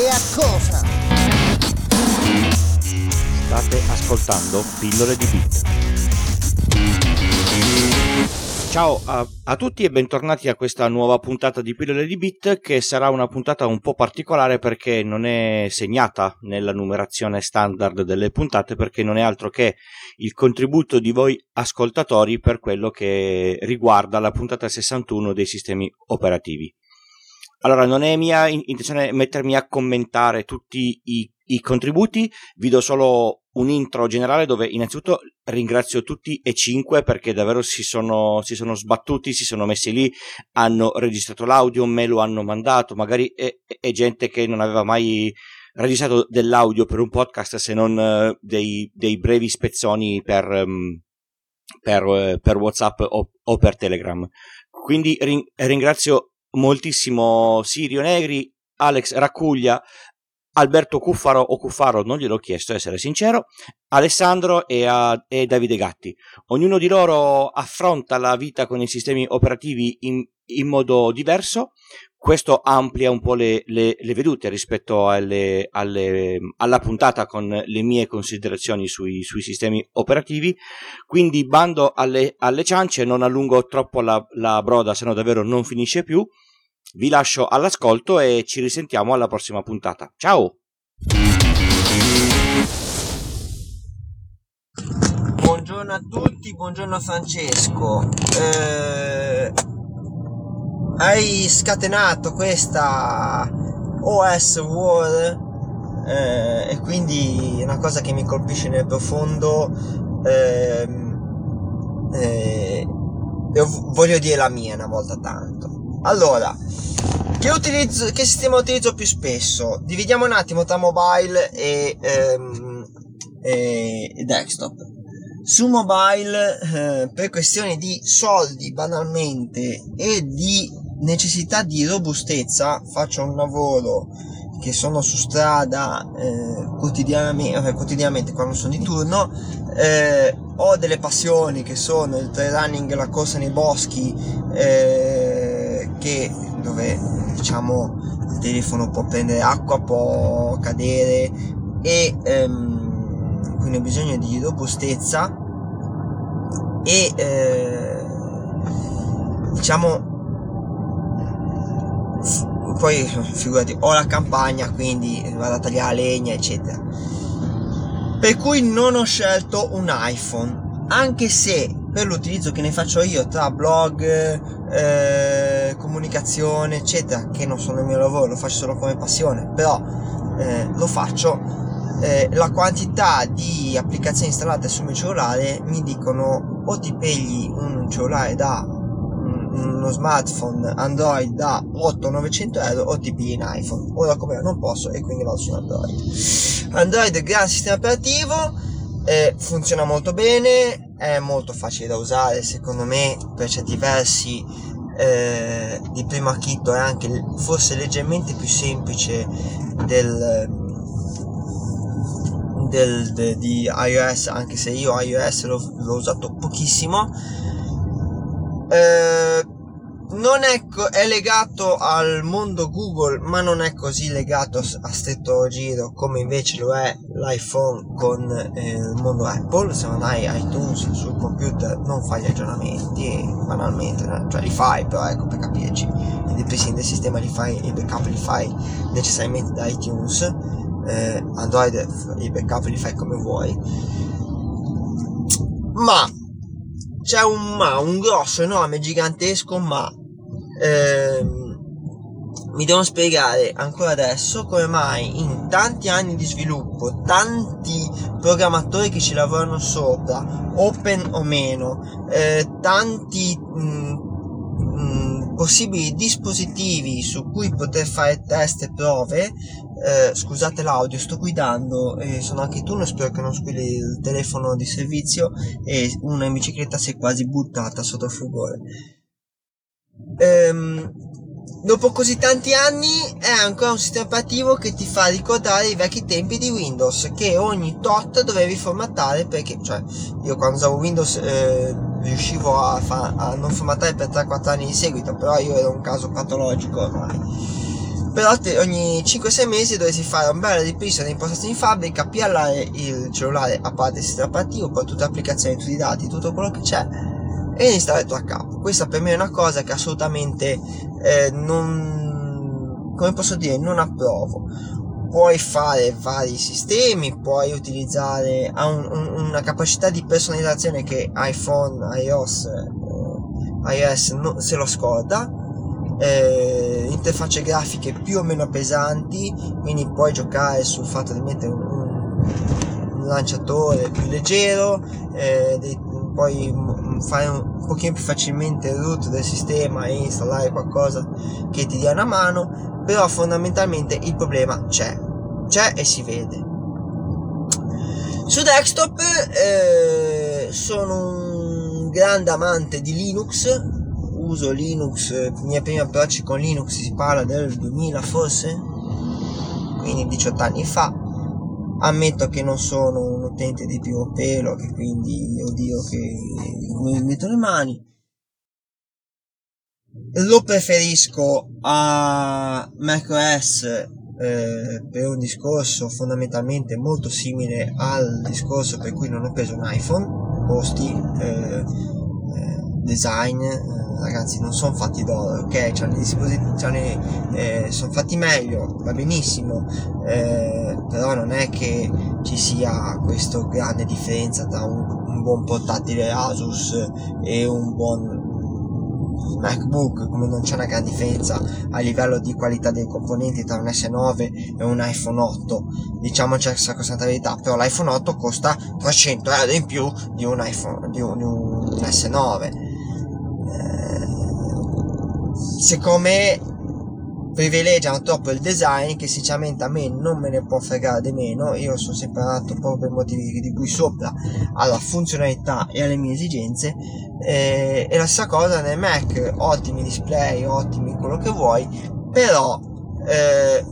e a cosa? State ascoltando Pillole di Bit. Ciao a, a, tutti e bentornati a questa nuova puntata di Pillole di Bit che sarà una puntata un po' particolare perché non è segnata nella numerazione standard delle puntate perché non è altro che il contributo di voi ascoltatori per quello che riguarda la puntata 61 dei sistemi operativi. Allora, non è mia intenzione mettermi a commentare tutti i, i contributi, vi do solo un intro generale dove innanzitutto ringrazio tutti e cinque perché davvero si sono, si sono sbattuti, si sono messi lì, hanno registrato l'audio, me lo hanno mandato, magari è, è gente che non aveva mai registrato dell'audio per un podcast se non uh, dei, dei, brevi spezzoni per, um, per, uh, per WhatsApp o, o, per Telegram. Quindi ring- ringrazio moltissimo Sirio Negri, Alex Raccuglia, Alberto Cuffaro o Cuffaro, non gliel'ho chiesto, essere sincero, Alessandro e, a, e, Davide Gatti. Ognuno di loro affronta la vita con i sistemi operativi in, in modo diverso. Questo amplia un po' le, le, le vedute rispetto alle, alle, alla puntata con le mie considerazioni sui, sui sistemi operativi. Quindi bando alle, alle ciance, non allungo troppo la, la broda, se no davvero non finisce più. Vi lascio all'ascolto e ci risentiamo alla prossima puntata. Ciao! Buongiorno a tutti, buongiorno Francesco. Eh, hai scatenato questa OS War eh, e quindi una cosa che mi colpisce nel profondo. Eh, eh, voglio dire la mia una volta tanto. Allora, che, utilizzo, che sistema utilizzo più spesso? Dividiamo un attimo tra mobile e, ehm, e desktop. Su mobile, eh, per questioni di soldi banalmente e di necessità di robustezza, faccio un lavoro che sono su strada eh, quotidianamente, quotidianamente quando sono di turno, eh, ho delle passioni che sono il trail running, la corsa nei boschi, eh, che dove diciamo il telefono può prendere acqua, può cadere e ehm, quindi ho bisogno di robustezza e eh, diciamo poi figurati ho la campagna quindi vado a tagliare la legna eccetera. Per cui non ho scelto un iPhone anche se per l'utilizzo che ne faccio io tra blog eh, comunicazione eccetera che non sono il mio lavoro lo faccio solo come passione però eh, lo faccio eh, la quantità di applicazioni installate sul mio cellulare mi dicono o ti pegli un cellulare da uno smartphone Android da 800-900 euro o pigli in iPhone. Ora come non posso e quindi vado su Android. Android è gran sistema operativo, eh, funziona molto bene, è molto facile da usare secondo me per certi versi eh, di primo acchito è anche forse leggermente più semplice del, del, de, di iOS anche se io iOS l'ho, l'ho usato pochissimo eh, non è, co- è, legato al mondo Google, ma non è così legato a stretto giro come invece lo è l'iPhone con eh, il mondo Apple. Se non hai iTunes sul computer non fai gli aggiornamenti, banalmente, cioè li fai, però ecco per capirci, depressing del sistema li fai, i backup li fai necessariamente da iTunes, eh, Android i backup li fai come vuoi. Ma c'è un ma, un grosso, enorme, gigantesco ma. Ehm, mi devono spiegare ancora adesso come mai in tanti anni di sviluppo, tanti programmatori che ci lavorano sopra, open o meno, eh, tanti mh, mm, mh, mm, possibili dispositivi su cui poter fare test e prove, eh, scusate l'audio, sto guidando e sono anche tu, spero che non squilli il telefono di servizio e una bicicletta si è quasi buttata sotto il furgone. Ehm, dopo così tanti anni è ancora un sistema operativo che ti fa ricordare i vecchi tempi di Windows che ogni tot dovevi formattare perché cioè io quando usavo Windows eh, riuscivo a, fa- a non formattare per 3-4 anni di seguito però io ero un caso patologico ormai però ogni 5-6 mesi dovresti fare un bel ripristino di impostazioni di fabbrica, piallare il cellulare a parte il sistema operativo con tutte le applicazioni, tutti i dati, tutto quello che c'è e installare tutto a capo. Questa per me è una cosa che assolutamente eh, non, come posso dire, non approvo. Puoi fare vari sistemi, puoi utilizzare un, un, una capacità di personalizzazione che iPhone, iOS, eh, iOS no, se lo scorda eh, interfacce grafiche più o meno pesanti, quindi puoi giocare sul fatto di mettere un, un lanciatore più leggero, eh, dei, puoi fare un pochino più facilmente il root del sistema e installare qualcosa che ti dia una mano, però fondamentalmente il problema c'è, c'è e si vede. Su desktop eh, sono un grande amante di Linux, uso Linux, i miei primi approcci con Linux si parla del 2000 forse, quindi 18 anni fa. Ammetto che non sono un utente di primo pelo, che quindi odio che mi metto le mani. Lo preferisco a macOS eh, per un discorso fondamentalmente molto simile al discorso per cui non ho preso un iPhone, posti, eh, eh, design, ragazzi non sono fatti d'oro ok? C'hanno i dispositivi eh, sono fatti meglio va benissimo eh, però non è che ci sia questa grande differenza tra un, un buon portatile Asus e un buon MacBook come non c'è una gran differenza a livello di qualità dei componenti tra un S9 e un iPhone 8 diciamoci la sacrosanta verità però l'iPhone 8 costa 300 euro in più di un iPhone di un, di un S9 secondo me privilegiano troppo il design che sinceramente a me non me ne può fregare di meno. Io sono sempre andato proprio per motivi di cui sopra alla funzionalità e alle mie esigenze. Eh, e la stessa cosa nel Mac ottimi display ottimi quello che vuoi però eh,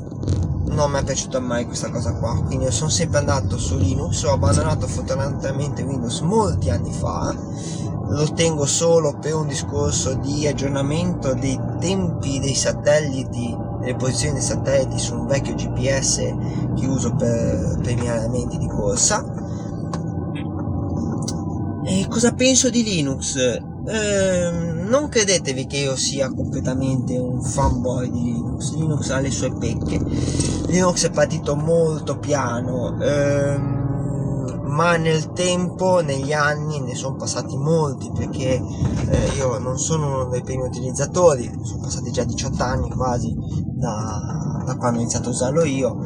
non mi è piaciuta mai questa cosa qua. Quindi io sono sempre andato su Linux ho abbandonato fortunatamente Windows molti anni fa lo tengo solo per un discorso di aggiornamento dei tempi dei satelliti, delle posizioni dei satelliti su un vecchio GPS che uso per, per i miei allenamenti di corsa. E cosa penso di Linux? Eh, non credetevi che io sia completamente un fanboy di Linux. Linux ha le sue pecche. Linux è partito molto piano. Ehm, ma nel tempo, negli anni, ne sono passati molti perché eh, io non sono uno dei primi utilizzatori, sono passati già 18 anni quasi da, da quando ho iniziato a usarlo io.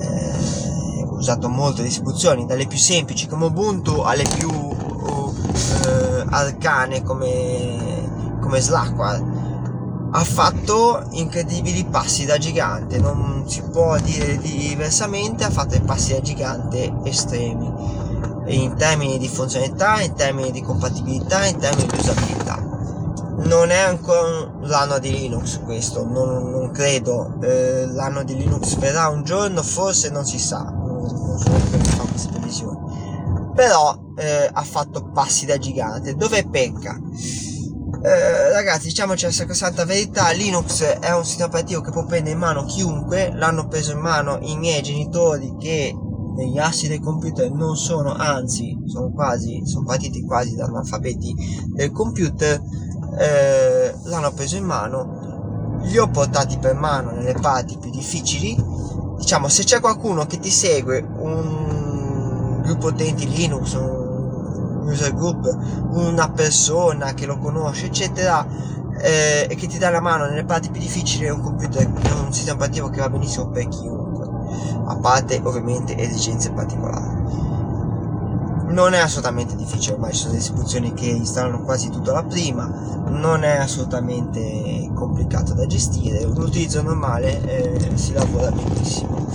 Eh, ho usato molte distribuzioni, dalle più semplici come Ubuntu alle più eh, arcane come, come Slackware ha fatto incredibili passi da gigante, non si può dire diversamente, ha fatto passi da gigante estremi in termini di funzionalità, in termini di compatibilità, in termini di usabilità. Non è ancora l'anno di Linux questo, non, non credo. Eh, l'anno di Linux verrà un giorno, forse non si sa, non, non so come fa queste previsioni. Però eh, ha fatto passi da gigante. Dove pecca? Eh, ragazzi, diciamoci la sacrosanta verità: Linux è un sistema operativo che può prendere in mano chiunque. L'hanno preso in mano i miei genitori che negli assi del computer non sono, anzi, sono quasi, sono partiti quasi da analfabeti del computer. Eh, l'hanno preso in mano, li ho portati per mano nelle parti più difficili. Diciamo, se c'è qualcuno che ti segue, un gruppo utenti Linux, un user group, una persona che lo conosce, eccetera, eh, e che ti dà la mano nelle parti più difficili è un computer, è un sistema operativo che va benissimo per chiunque, a parte ovviamente esigenze particolari. Non è assolutamente difficile, ormai ci sono distribuzioni che installano quasi tutto alla prima, non è assolutamente complicato da gestire, l'utilizzo normale eh, si lavora benissimo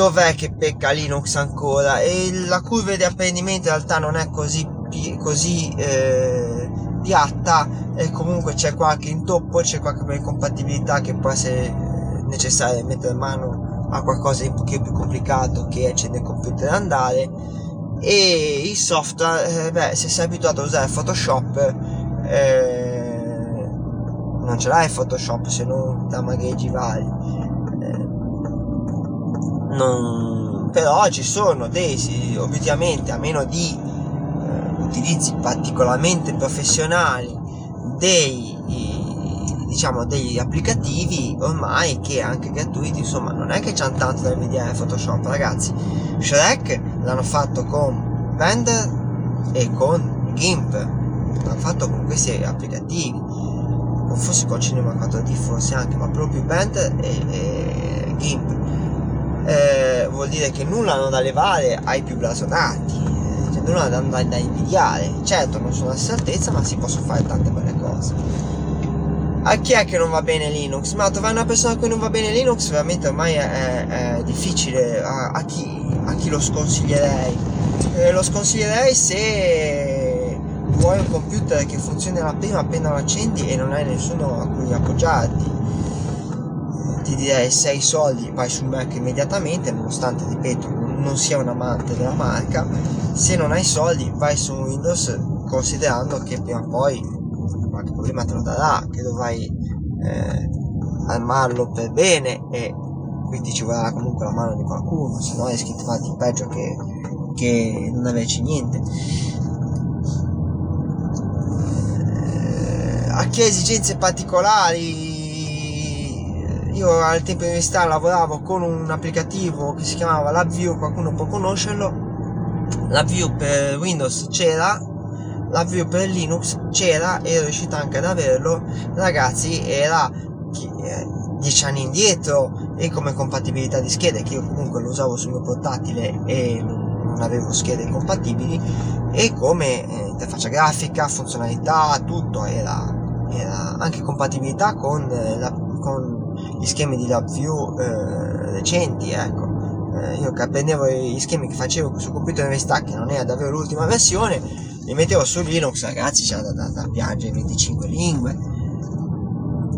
dov'è che pecca Linux ancora? E la curva di apprendimento in realtà non è così, così eh, piatta. E comunque c'è qualche intoppo, c'è qualche compatibilità che può essere necessaria mettere mano a qualcosa di un pochino più complicato che accende il computer e andare. E il software, eh, beh, se sei abituato a usare Photoshop eh, non ce l'hai Photoshop se non da magheggi vari. Non, però ci sono dei, obiettivamente, a meno di eh, utilizzi particolarmente professionali dei diciamo degli applicativi ormai che anche gratuiti insomma non è che c'hanno tanto da invidiare Photoshop ragazzi. Shrek l'hanno fatto con Blender e con GIMP. L'hanno fatto con questi applicativi. Forse con Cinema 4D forse anche ma proprio Blender e, e GIMP eh, vuol dire che nulla hanno da levare ai più blasonati cioè nulla da, da, da invidiare certo non sono a stessa altezza ma si possono fare tante belle cose a chi è che non va bene Linux? Ma trovare una persona a cui non va bene Linux veramente ormai è, è, difficile. A, a, chi, a, chi, lo sconsiglierei? Eh, lo sconsiglierei se vuoi un computer che funzioni la prima appena lo accendi e non hai nessuno a cui appoggiarti. Ti direi se hai soldi vai sul Mac immediatamente, nonostante ripeto non sia un amante della marca. Se non hai soldi vai su Windows considerando che prima o poi qualche problema te lo darà, che dovrai eh, armarlo per bene e quindi ci vorrà comunque la mano di qualcuno, se no rischi di farti peggio che, che non averci niente. Eh, a ha esigenze particolari io al tempo di università lavoravo con un applicativo che si chiamava LabView, qualcuno può conoscerlo. LabView per Windows c'era, l'avvio per Linux c'era e ero riuscito anche ad averlo ragazzi era 10 eh, anni indietro e come compatibilità di schede che io comunque lo usavo sul mio portatile e non avevo schede compatibili e come eh, interfaccia grafica, funzionalità, tutto era, era anche compatibilità con, eh, la, con gli schemi di LabVIEW eh, recenti ecco. Eh, io prendevo gli schemi che facevo sul computer università che non era davvero l'ultima versione li mettevo su Linux ragazzi c'era da, da, da piangere 25 lingue.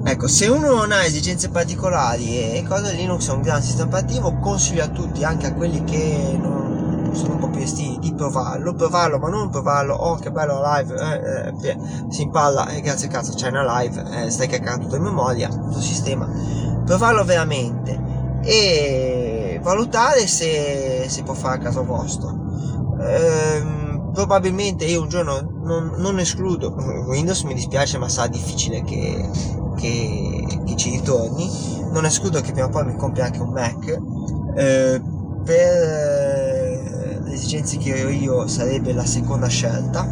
Ecco se uno non ha esigenze particolari e cosa Linux è un gran sistema operativo consiglio a tutti anche a quelli che non sono un po' più estivi di provarlo provarlo ma non provarlo oh che bello live eh, eh, si impalla eh, grazie cazzo c'è una live eh, stai caricando tutto in memoria tutto il sistema. Provarlo veramente. E valutare se si può fare a caso vostro. Ehm, probabilmente io un giorno non, non, escludo Windows mi dispiace ma sa difficile che, che, che, ci ritorni. Non escludo che prima o poi mi compri anche un Mac eh, per le esigenze che ho io sarebbe la seconda scelta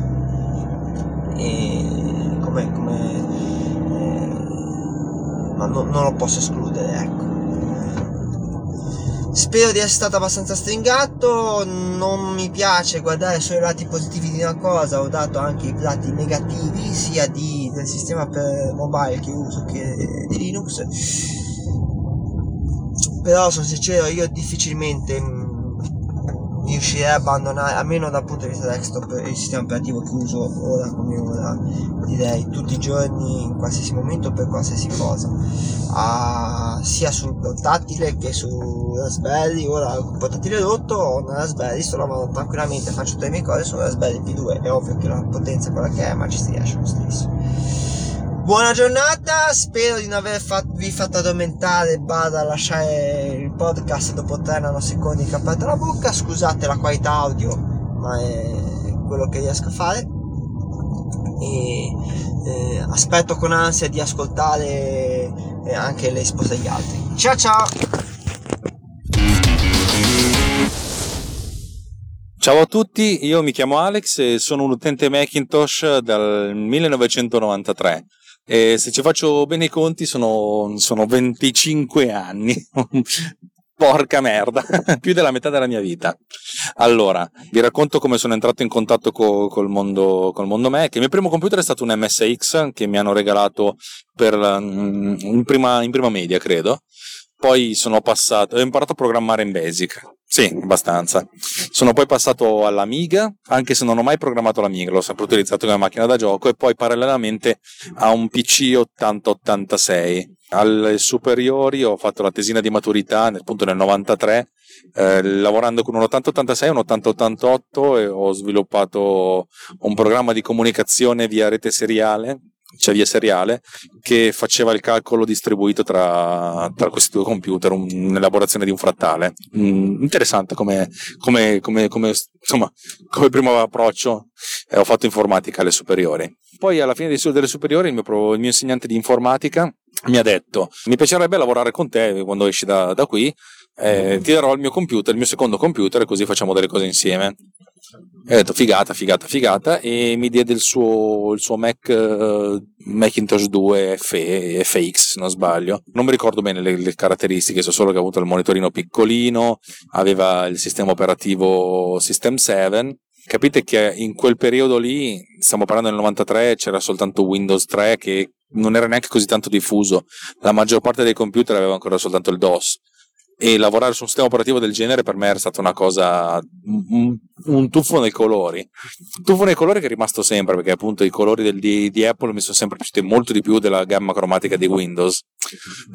e come, come eh, ma no, non lo posso escludere ecco Spero di essere stato abbastanza stringato, non mi piace guardare solo i lati positivi di una cosa, ho dato anche i lati negativi sia di, del sistema per mobile che uso che di Linux. Però sono sincero, io difficilmente riuscirei a abbandonare, almeno dal punto di vista desktop, il sistema operativo che uso ora come ora, direi tutti i giorni, in qualsiasi momento, per qualsiasi cosa, ah, sia sul portatile che su Raspberry, ora il portatile rotto, ho una Raspberry, sto lavorando tranquillamente, faccio tutte le mie cose su Raspberry P2, è ovvio che la potenza è quella che è, ma ci si riesce lo stesso. Buona giornata, spero di non avervi fatto addormentare barra lasciare il podcast dopo 3 nanosecondi aperto la bocca. Scusate la qualità audio, ma è quello che riesco a fare. E eh, aspetto con ansia di ascoltare eh, anche le risposte degli altri. Ciao ciao! Ciao a tutti, io mi chiamo Alex e sono un utente Macintosh dal 1993 e se ci faccio bene i conti sono, sono 25 anni. Porca merda, più della metà della mia vita. Allora, vi racconto come sono entrato in contatto co, col, mondo, col mondo Mac. Il mio primo computer è stato un MSX che mi hanno regalato per, mm, in, prima, in prima media, credo. Poi sono passato, ho imparato a programmare in Basic sì, abbastanza. Sono poi passato all'Amiga, anche se non ho mai programmato l'Amiga, l'ho sempre utilizzato come macchina da gioco e poi parallelamente a un PC 8086. Alle superiori ho fatto la tesina di maturità appunto nel 93 eh, lavorando con un 8086 e un 8088 e ho sviluppato un programma di comunicazione via rete seriale cioè via seriale, che faceva il calcolo distribuito tra, tra questi due computer, un'elaborazione di un frattale. Mm, interessante come, come, come, come, insomma, come primo approccio. Eh, ho fatto informatica alle superiori. Poi alla fine delle superiori il mio, il mio insegnante di informatica mi ha detto mi piacerebbe lavorare con te quando esci da, da qui eh, ti darò il mio computer, il mio secondo computer, così facciamo delle cose insieme. E ho detto figata, figata, figata, e mi diede il suo, il suo Mac uh, Macintosh 2 F, FX, se non sbaglio. Non mi ricordo bene le, le, caratteristiche, so solo che ha avuto il monitorino piccolino, aveva il sistema operativo System 7. Capite che in quel periodo lì, stiamo parlando del 93, c'era soltanto Windows 3 che non era neanche così tanto diffuso. La maggior parte dei computer aveva ancora soltanto il DOS e lavorare su un sistema operativo del genere per me era stata una cosa un, un tuffo nei colori. Tuffo nei colori che è rimasto sempre perché appunto i colori del, di, di, Apple mi sono sempre piaciuti molto di più della gamma cromatica di Windows.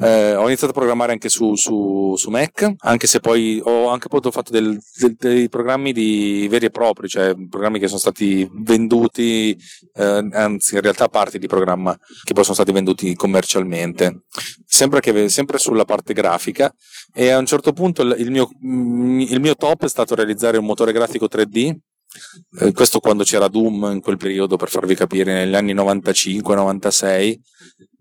Eh, ho iniziato a programmare anche su, su, su, Mac anche se poi ho anche poi fatto del, del, dei programmi di veri e propri cioè programmi che sono stati venduti eh, anzi in realtà parti di programma che poi sono stati venduti commercialmente. Sempre, che, sempre sulla parte grafica e a un certo punto il mio, il mio top è stato realizzare un motore grafico 3D eh, questo quando c'era Doom in quel periodo per farvi capire negli anni 95-96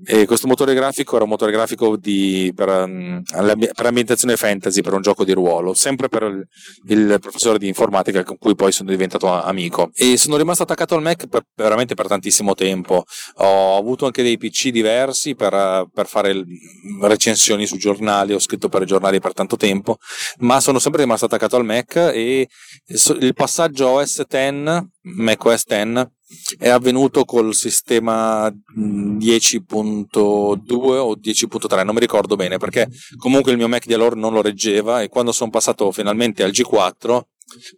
e questo motore grafico era un motore grafico di, per, um, per, ambientazione fantasy per un gioco di ruolo sempre per il, il, professore di informatica con cui poi sono diventato amico. E sono rimasto attaccato al Mac per, veramente per tantissimo tempo. Ho avuto anche dei PC diversi per, per fare recensioni su giornali ho scritto per giornali per tanto tempo ma sono sempre rimasto attaccato al Mac e il passaggio OS X, macOS X, è avvenuto col sistema 10.2 o 10.3, non mi ricordo bene perché comunque il mio Mac di allora non lo reggeva e quando sono passato finalmente al G4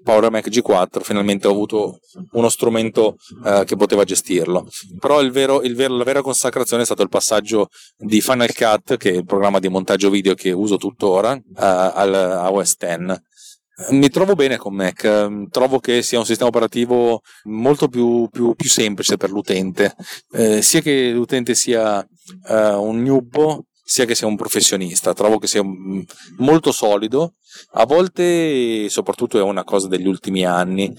Power Mac G4 finalmente ho avuto uno strumento eh, che poteva gestirlo. Però il vero, il vero, la vera consacrazione è stato il passaggio di Final Cut che è il programma di montaggio video che uso tuttora eh, al OS X mi trovo bene con Mac, ehm, trovo che sia un sistema operativo molto più, più, più semplice per l'utente, eh, sia che l'utente sia uh, un noob sia che sia un professionista, trovo che sia mm, molto solido, a volte, soprattutto è una cosa degli ultimi anni,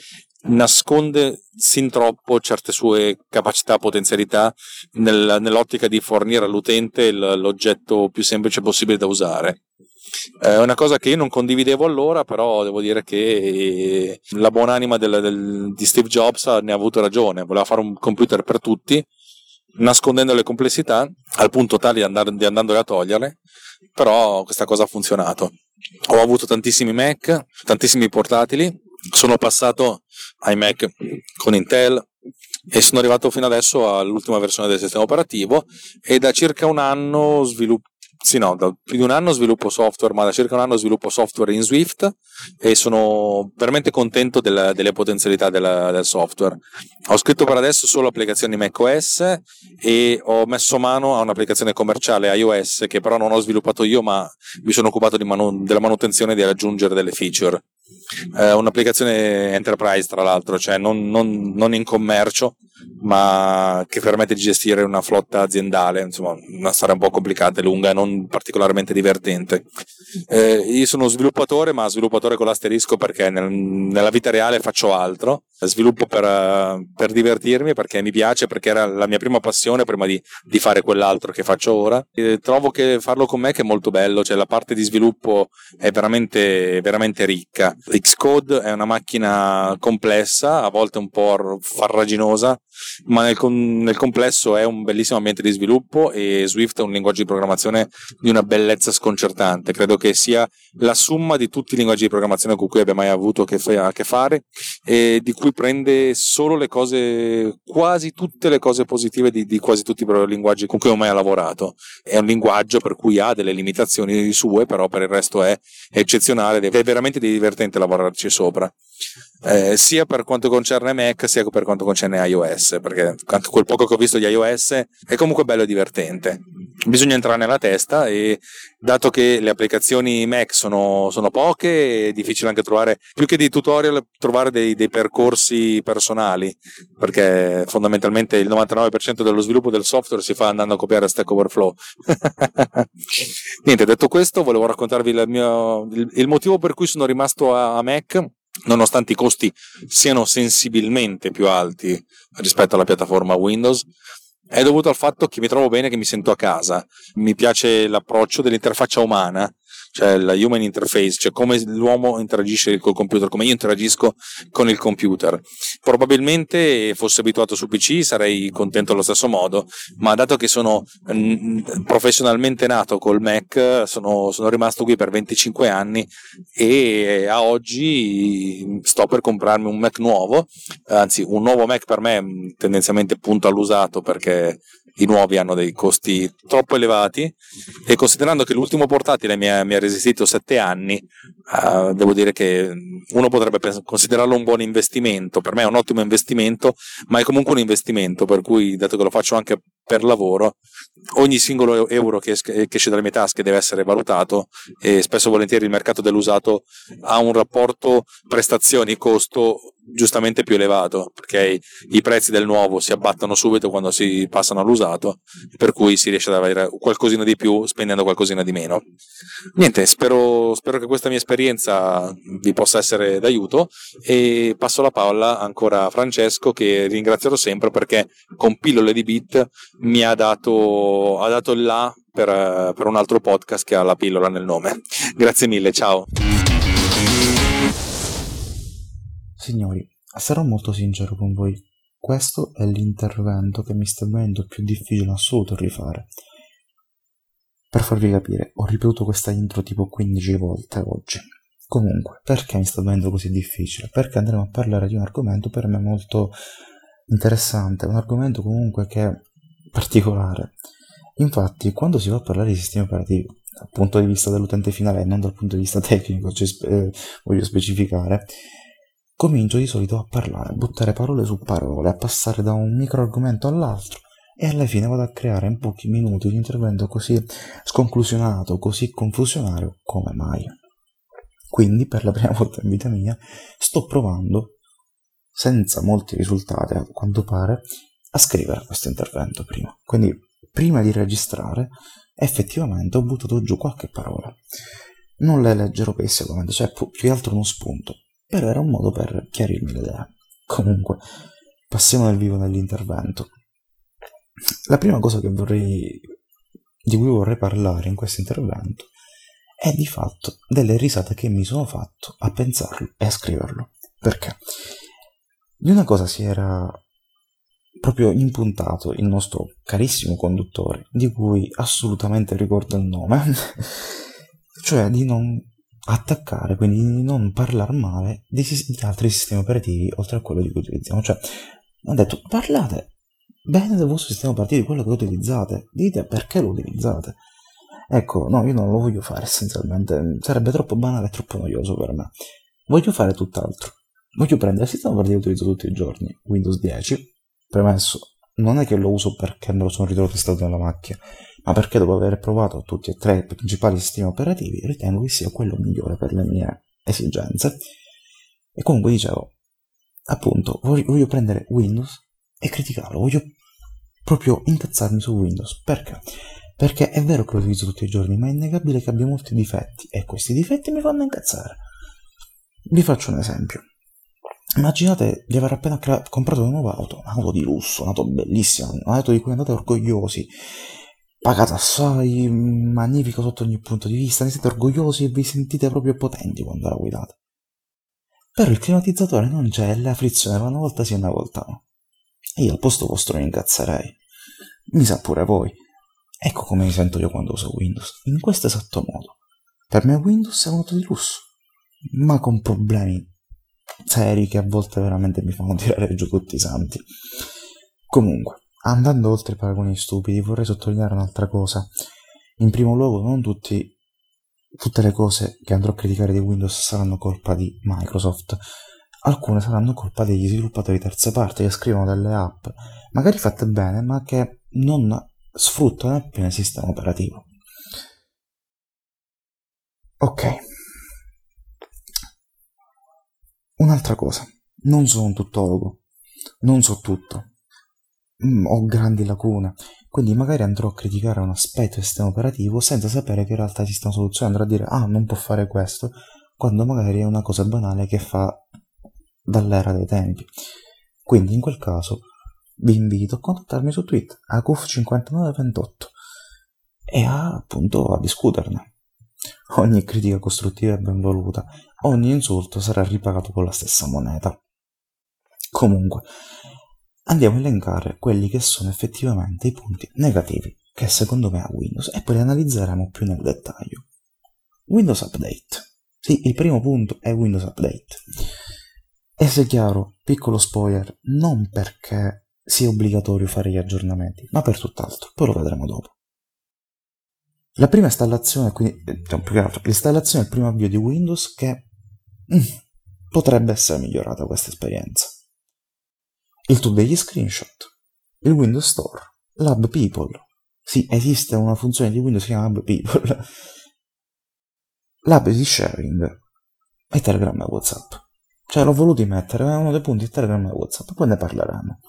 nasconde sin troppo certe sue capacità, potenzialità nel, nell'ottica di fornire all'utente l'oggetto più semplice possibile da usare è una cosa che io non condividevo allora, però devo dire che la buonanima del, del, di Steve Jobs ne ha avuto ragione. Voleva fare un computer per tutti, nascondendo le complessità al punto tale di, andare, di andandole a toglierle, però questa cosa ha funzionato. Ho avuto tantissimi Mac, tantissimi portatili, sono passato ai Mac con Intel, e sono arrivato fino adesso all'ultima versione del sistema operativo e da circa un anno sviluppo sì, no, da più di un anno sviluppo software, ma da circa un anno sviluppo software in Swift e sono veramente contento della, delle potenzialità della, del software. Ho scritto per adesso solo applicazioni macOS e ho messo mano a un'applicazione commerciale iOS che però non ho sviluppato io, ma mi sono occupato manu- della manutenzione e di aggiungere delle feature. Eh, un'applicazione enterprise, tra l'altro, cioè non, non, non in commercio, ma che permette di gestire una flotta aziendale, insomma, una storia un po' complicata e lunga non particolarmente divertente. Eh, io sono sviluppatore, ma sviluppatore con l'asterisco perché nel, nella vita reale faccio altro, sviluppo per, per, divertirmi perché mi piace, perché era la mia prima passione prima di, di fare quell'altro che faccio ora. E trovo che farlo con me che è molto bello, cioè la parte di sviluppo è veramente, veramente ricca. Xcode è una macchina complessa, a volte un po' farraginosa, ma nel, nel, complesso è un bellissimo ambiente di sviluppo e Swift è un linguaggio di programmazione di una bellezza sconcertante. Credo che sia la somma di tutti i linguaggi di programmazione con cui abbia mai avuto a che fare e di cui prende solo le cose, quasi tutte le cose positive di, di quasi tutti i linguaggi con cui ho mai lavorato. È un linguaggio per cui ha delle limitazioni sue, però per il resto è eccezionale ed è veramente divertente lavorarci sopra. Eh, sia per quanto concerne Mac sia per quanto concerne iOS perché quel poco che ho visto di iOS è comunque bello e divertente. Bisogna entrare nella testa e dato che le applicazioni Mac sono, sono poche, è difficile anche trovare, più che dei tutorial, trovare dei, dei percorsi personali, perché fondamentalmente il 99% dello sviluppo del software si fa andando a copiare Stack Overflow. Niente, detto questo, volevo raccontarvi il, mio, il, il motivo per cui sono rimasto a, a Mac nonostante i costi siano sensibilmente più alti rispetto alla piattaforma Windows, è dovuto al fatto che mi trovo bene, che mi sento a casa, mi piace l'approccio dell'interfaccia umana cioè la human interface, cioè come l'uomo interagisce col computer, come io interagisco con il computer. Probabilmente fossi abituato su PC sarei contento allo stesso modo, ma dato che sono professionalmente nato col Mac, sono, sono rimasto qui per 25 anni e a oggi sto per comprarmi un Mac nuovo, anzi un nuovo Mac per me tendenzialmente punto all'usato perché i nuovi hanno dei costi troppo elevati e considerando che l'ultimo portatile mi ha, mi ha resistito 7 anni, uh, devo dire che uno potrebbe considerarlo un buon investimento, per me è un ottimo investimento, ma è comunque un investimento, per cui dato che lo faccio anche per lavoro, ogni singolo euro che, che esce dalle mie tasche deve essere valutato e spesso e volentieri il mercato dell'usato ha un rapporto prestazioni-costo giustamente più elevato perché i prezzi del nuovo si abbattono subito quando si passano all'usato per cui si riesce ad avere qualcosina di più spendendo qualcosina di meno niente spero, spero che questa mia esperienza vi possa essere d'aiuto e passo la palla ancora a Francesco che ringrazierò sempre perché con pillole di bit mi ha dato, ha dato il là per, per un altro podcast che ha la pillola nel nome. Grazie mille, ciao. Signori, sarò molto sincero con voi. Questo è l'intervento che mi sta venendo più difficile in assoluto rifare. Per farvi capire, ho ripetuto questa intro tipo 15 volte oggi. Comunque, perché mi sta venendo così difficile? Perché andremo a parlare di un argomento per me molto interessante, un argomento comunque che è particolare. Infatti, quando si va a parlare di sistemi operativi, dal punto di vista dell'utente finale e non dal punto di vista tecnico, cioè, eh, voglio specificare, comincio di solito a parlare, a buttare parole su parole, a passare da un micro argomento all'altro e alla fine vado a creare in pochi minuti un intervento così sconclusionato, così confusionario come mai. Quindi, per la prima volta in vita mia, sto provando senza molti risultati a quanto pare, a scrivere questo intervento prima. Quindi prima di registrare effettivamente ho buttato giù qualche parola. Non le leggerò pessimamente, cioè più che altro uno spunto, però era un modo per chiarirmi l'idea. Comunque, passiamo nel vivo dell'intervento. La prima cosa vorrei, di cui vorrei parlare in questo intervento è di fatto delle risate che mi sono fatto a pensarlo e a scriverlo. Perché? Di una cosa si era proprio impuntato il nostro carissimo conduttore, di cui assolutamente ricordo il nome, cioè di non attaccare, quindi di non parlare male di, di, altri sistemi operativi oltre a quello di cui utilizziamo. Cioè, ha detto parlate bene del vostro sistema operativo, di quello che utilizzate, dite perché lo utilizzate. Ecco, no, io non lo voglio fare essenzialmente, sarebbe troppo banale e troppo noioso per me. Voglio fare tutt'altro Voglio prendere il sistema operativo che utilizzo tutti i giorni, Windows 10, premesso, non è che lo uso perché me lo sono ritrovato installato nella macchina, ma perché dopo aver provato tutti e tre i principali sistemi operativi ritengo che sia quello migliore per le mie esigenze. E comunque dicevo, appunto, voglio prendere Windows e criticarlo, voglio proprio incazzarmi su Windows. Perché? Perché è vero che lo utilizzo tutti i giorni, ma è innegabile che abbia molti difetti e questi difetti mi fanno incazzare. Vi faccio un esempio. Immaginate di aver appena crea- comprato una nuova auto, un'auto di lusso, un'auto bellissima, un'auto di cui andate orgogliosi, pagata assai, magnifica sotto ogni punto di vista, ne siete orgogliosi e vi sentite proprio potenti quando la guidate. Però il climatizzatore non c'è e la frizione va una volta sì e una volta no. E io al posto vostro mi incazzerei. Mi sa pure voi. Ecco come mi sento io quando uso Windows, in questo esatto modo. Per me Windows è un'auto di lusso, ma con problemi seri che a volte veramente mi fanno tirare giù tutti i santi. Comunque, andando oltre i paragoni stupidi, vorrei sottolineare un'altra cosa. In primo luogo, non tutti, tutte le cose che andrò a criticare di Windows saranno colpa di Microsoft. alcune saranno colpa degli sviluppatori terze parti che scrivono delle app, magari fatte bene, ma che non sfruttano appieno il sistema operativo. Ok. Un'altra cosa, non sono un tuttologo, non so tutto, mm, ho grandi lacune, quindi magari andrò a criticare un aspetto del sistema operativo senza sapere che in realtà esiste una soluzione, andrò a dire ah non può fare questo, quando magari è una cosa banale che fa dall'era dei tempi. Quindi in quel caso vi invito a contattarmi su Twitter a CUF5928 e a, appunto a discuterne. Ogni critica costruttiva è benvoluta, ogni insulto sarà ripagato con la stessa moneta. Comunque, andiamo a elencare quelli che sono effettivamente i punti negativi che secondo me ha Windows e poi li analizzeremo più nel dettaglio. Windows Update. Sì, il primo punto è Windows Update. E se chiaro, piccolo spoiler, non perché sia obbligatorio fare gli aggiornamenti, ma per tutt'altro, poi lo vedremo dopo. La prima installazione, quindi, cioè, più che altro, l'installazione del primo avvio di Windows che mm, potrebbe essere migliorata questa esperienza. Il tool degli screenshot, il Windows Store, l'Hub People. Sì, esiste una funzione di Windows che si chiama Hub People. L'hub di sharing e Telegram e WhatsApp. Cioè l'ho voluto mettere, è uno dei punti di Telegram e WhatsApp, poi ne parleremo.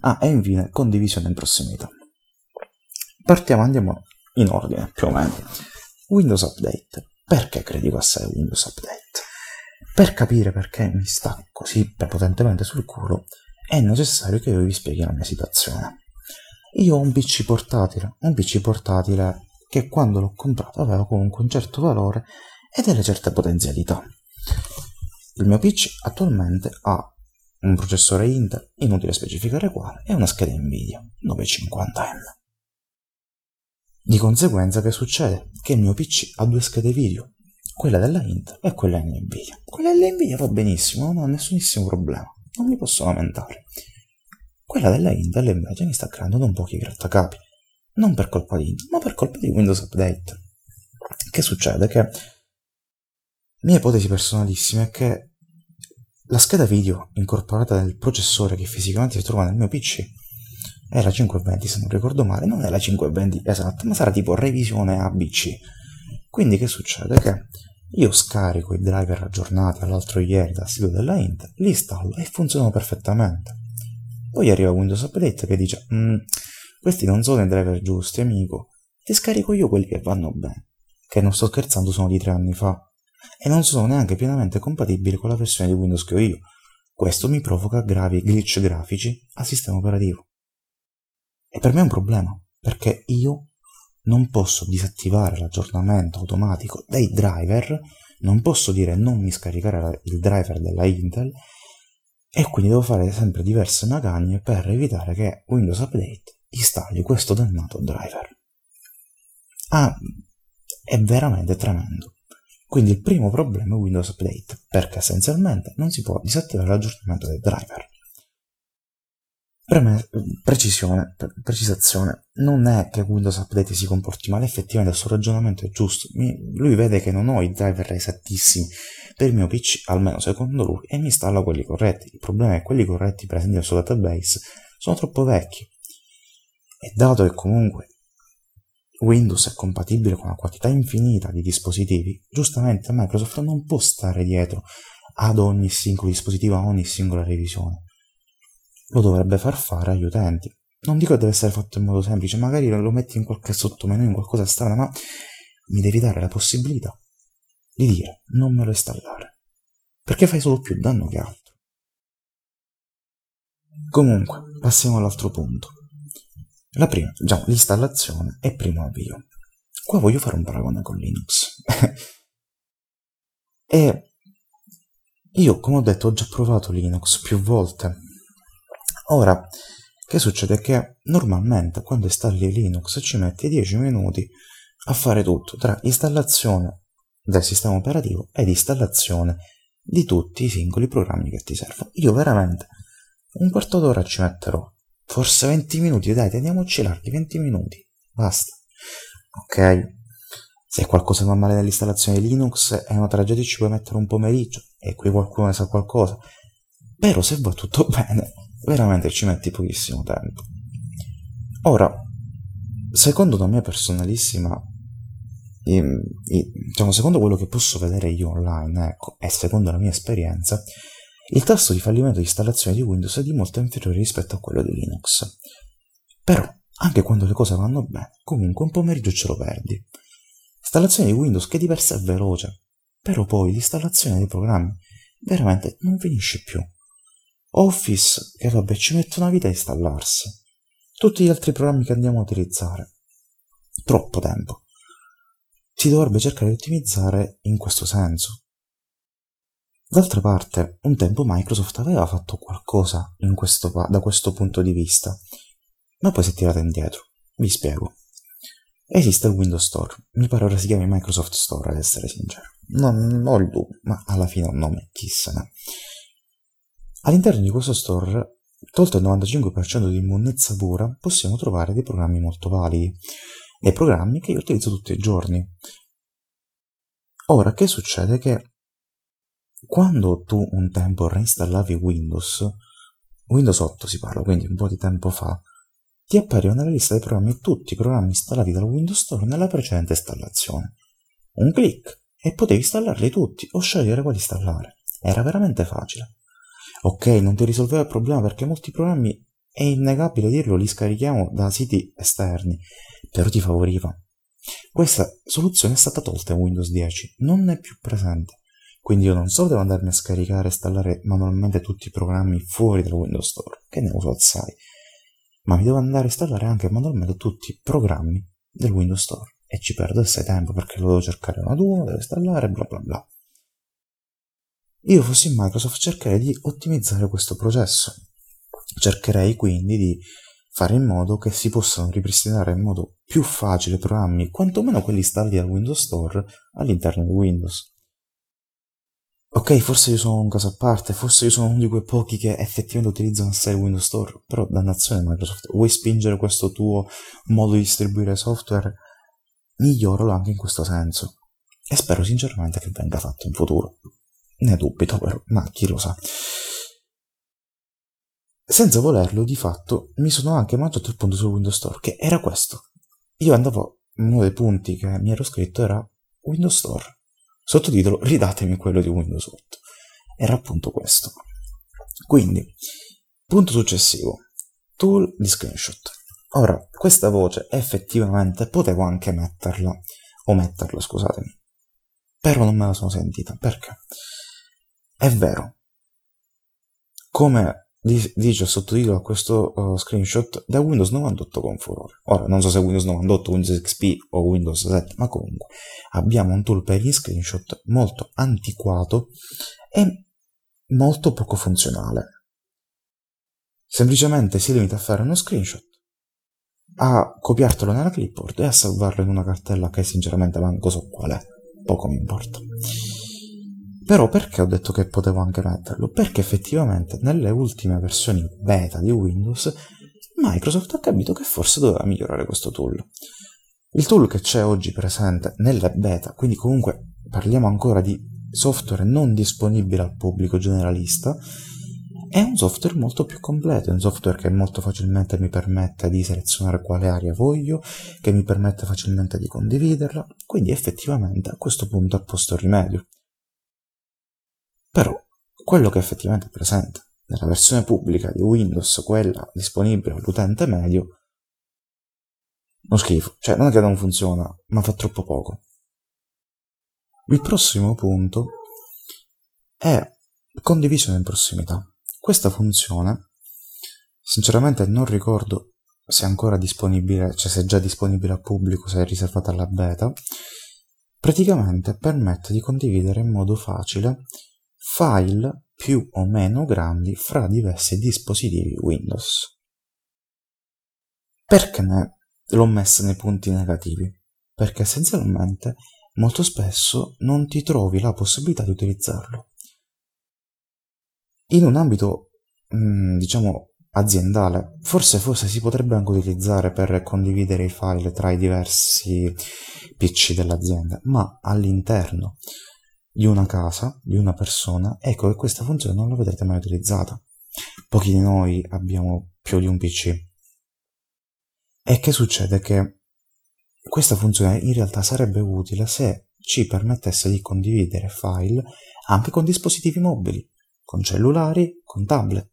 Ah, e infine condivisione in prossimità. Partiamo, andiamo in ordine più o meno. Windows Update. Perché critico assai Windows Update? Per capire perché mi sta così prepotentemente sul culo è necessario che io vi spieghi la mia situazione. Io ho un PC portatile, un PC portatile che quando l'ho comprato aveva comunque un certo valore e delle certe potenzialità. Il mio PC attualmente ha un processore Intel, inutile specificare quale, e una scheda Nvidia 950M. Di conseguenza che succede? Che il mio PC ha due schede video, quella della Intel e quella dell'Nvidia. Quella dell'Nvidia va benissimo, non ho nessunissimo problema, non mi posso lamentare. Quella della Intel invece mi sta creando un po' di grattacapi, non per colpa di Intel, ma per colpa di Windows Update. Che succede? Che mia ipotesi personalissima è che la scheda video incorporata nel processore che fisicamente si trova nel mio PC è la 520 se non ricordo male, non è la 520 esatta, ma sarà tipo revisione ABC. Quindi che succede? Che io scarico i driver aggiornati all'altro ieri dal sito della Intel, li installo e funzionano perfettamente. Poi arriva Windows Update che dice mm, questi non sono i driver giusti, amico, ti scarico io quelli che vanno bene, che non sto scherzando sono di tre anni fa, e non sono neanche pienamente compatibili con la versione di Windows che ho io. Questo mi provoca gravi glitch grafici al sistema operativo. E per me è un problema, perché io non posso disattivare l'aggiornamento automatico dei driver, non posso dire non mi scaricare il driver della Intel e quindi devo fare sempre diverse magagne per evitare che Windows Update installi questo dannato driver. Ah, è veramente tremendo. Quindi il primo problema è Windows Update, perché essenzialmente non si può disattivare l'aggiornamento dei driver. Precisione, precisazione, non è che Windows Update si comporti male, effettivamente il suo ragionamento è giusto. Mi, lui vede che non ho i driver esattissimi per il mio PC, almeno secondo lui, e mi installa quelli corretti. Il problema è che quelli corretti presenti nel suo database sono troppo vecchi. E dato che comunque Windows è compatibile con una quantità infinita di dispositivi, giustamente Microsoft non può stare dietro ad ogni singolo dispositivo, a ogni singola revisione lo dovrebbe far fare agli utenti. Non dico che deve essere fatto in modo semplice, magari lo metti in qualche sottomenu, in qualcosa strana, ma mi devi dare la possibilità di dire non me lo installare. Perché fai solo più danno che altro. Comunque, passiamo all'altro punto. La prima, diciamo, l'installazione e primo avvio. Qua voglio fare un paragone con Linux. e io, come ho detto, ho già provato Linux più volte Ora, che succede? Che normalmente quando installi Linux ci metti 10 minuti a fare tutto, tra installazione del sistema operativo ed installazione di tutti i singoli programmi che ti servono. Io veramente un quarto d'ora ci metterò, forse 20 minuti, dai, teniamoci larghi 20 minuti, basta. Ok, se qualcosa va male nell'installazione Linux è una tragedia, ci puoi mettere un pomeriggio e qui qualcuno ne sa qualcosa Però se va tutto bene, veramente ci metti pochissimo tempo. Ora, secondo la mia personalissima diciamo, secondo quello che posso vedere io online, ecco, e secondo la mia esperienza, il tasso di fallimento di installazione di Windows è di molto inferiore rispetto a quello di Linux. Però, anche quando le cose vanno bene, comunque un pomeriggio ce lo perdi. Installazione di Windows che di per sé è veloce, però poi l'installazione dei programmi veramente non finisce più. Office, che vabbè ci mette una vita a installarsi. Tutti gli altri programmi che andiamo a utilizzare. Troppo tempo. Si dovrebbe cercare di ottimizzare in questo senso. D'altra parte, un tempo Microsoft aveva fatto qualcosa questo, da questo punto di vista, ma poi si è tirata indietro. Vi spiego. Esiste il Windows Store, mi pare ora si chiami Microsoft Store ad essere sincero. Non ho il dubbio, ma alla fine un nome, chi se ne. All'interno di questo store, tolto il 95% di monnezza pura, possiamo trovare dei programmi molto validi dei programmi che io utilizzo tutti i giorni. Ora, che succede? Che quando tu un tempo reinstallavi Windows, Windows 8 si parla, quindi un po' di tempo fa, ti appariva nella lista dei programmi tutti i programmi installati dal Windows Store nella precedente installazione. Un clic e potevi installarli tutti o scegliere quali installare. Era veramente facile. Ok, non ti risolveva il problema perché molti programmi, è innegabile dirlo, li scarichiamo da siti esterni però ti favoriva. Questa soluzione è stata tolta in Windows 10, non è più presente. Quindi io non solo devo andarmi a scaricare e installare manualmente tutti i programmi fuori dal Windows Store, che ne uso assai, ma mi devo andare a installare anche manualmente tutti i programmi del Windows Store e ci perdo assai tempo perché lo devo cercare uno ad uno, devo installare, bla bla bla. Io fossi in Microsoft cercherei di ottimizzare questo processo. Cercherei quindi di fare in modo che si possano ripristinare in modo più facile programmi, quantomeno quelli installati dal Windows Store all'interno di Windows. Ok, forse io sono un caso a parte, forse io sono uno di quei pochi che effettivamente utilizzano assai Windows Store, però dannazione Microsoft, vuoi spingere questo tuo modo di distribuire software? Miglioralo anche in questo senso. E spero sinceramente che venga fatto in futuro. Ne dubito però, ma chi lo sa. Senza volerlo, di fatto, mi sono anche mangiato il punto su Windows Store, che era questo. Io andavo, uno dei punti che mi ero scritto era Windows Store. Sottotitolo, ridatemi quello di Windows 8. Era appunto questo. Quindi, punto successivo, tool di screenshot. Ora, questa voce effettivamente potevo anche metterla, o metterla, scusatemi, però non me la sono sentita, perché? È vero, come dice il sottotitolo a questo uh, screenshot da Windows 98 con furore. Ora, non so se Windows 98, Windows XP o Windows 7, ma comunque abbiamo un tool per gli screenshot molto antiquato e molto poco funzionale. Semplicemente si limita a fare uno screenshot, a copiartelo nella clipboard e a salvarlo in una cartella che sinceramente manco so qual è, poco mi importa. Però perché ho detto che potevo anche metterlo? Perché effettivamente nelle ultime versioni beta di Windows Microsoft ha capito che forse doveva migliorare questo tool. Il tool che c'è oggi presente nelle beta, quindi comunque parliamo ancora di software non disponibile al pubblico generalista, è un software molto più completo, è un software che molto facilmente mi permette di selezionare quale area voglio, che mi permette facilmente di condividerla, quindi effettivamente a questo punto ha posto rimedio. Però quello che è effettivamente presente nella versione pubblica di Windows, quella disponibile all'utente medio, non schifo, cioè non è che non funziona, ma fa troppo poco. Il prossimo punto è condivisione in prossimità. Questa funzione, sinceramente non ricordo se è ancora disponibile, cioè se è già disponibile al pubblico, se è riservata alla beta, praticamente permette di condividere in modo facile file più o meno grandi fra diversi dispositivi Windows. Perché ne l'ho messa nei punti negativi? Perché essenzialmente molto spesso non ti trovi la possibilità di utilizzarlo. In un ambito, mm, diciamo, aziendale, forse, forse si potrebbe anche utilizzare per condividere i file tra i diversi PC dell'azienda, ma all'interno di una casa, di una persona, ecco che questa funzione non la vedrete mai utilizzata. Pochi di noi abbiamo più di un PC. E che succede? Che questa funzione in realtà sarebbe utile se ci permettesse di condividere file anche con dispositivi mobili, con cellulari, con tablet.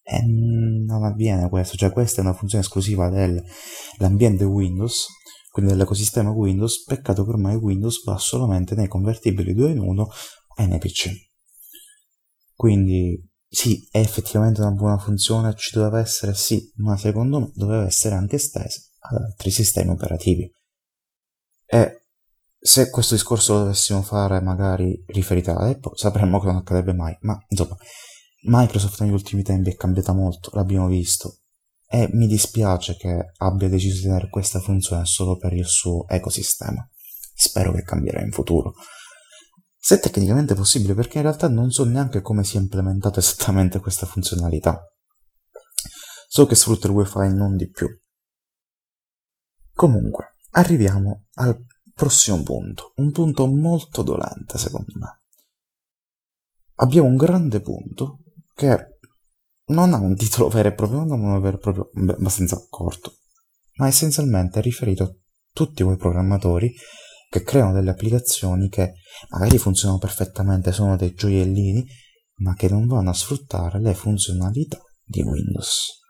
E non avviene questo, cioè questa è una funzione esclusiva dell'ambiente Windows, quindi dell'ecosistema Windows, peccato che ormai Windows va solamente nei convertibili 2 in 1 e nei PC. Quindi sì, è effettivamente una buona funzione, ci doveva essere sì, ma secondo me doveva essere anche estesa ad altri sistemi operativi. E se questo discorso lo dovessimo fare magari riferito a Apple, sapremmo che non accadrebbe mai, ma insomma, Microsoft negli ultimi tempi è cambiata molto, l'abbiamo visto, e mi dispiace che abbia deciso di tenere questa funzione solo per il suo ecosistema. Spero che cambierà in futuro. Se è tecnicamente possibile, perché in realtà non so neanche come sia implementata esattamente questa funzionalità. So che sfrutta il wifi non di più. Comunque, arriviamo al prossimo punto, un punto molto dolente secondo me. Abbiamo un grande punto che non ha un titolo vero e proprio, non ha un vero e proprio abbastanza corto, ma essenzialmente è riferito a tutti quei programmatori che creano delle applicazioni che magari funzionano perfettamente, sono dei gioiellini, ma che non vanno a sfruttare le funzionalità di Windows.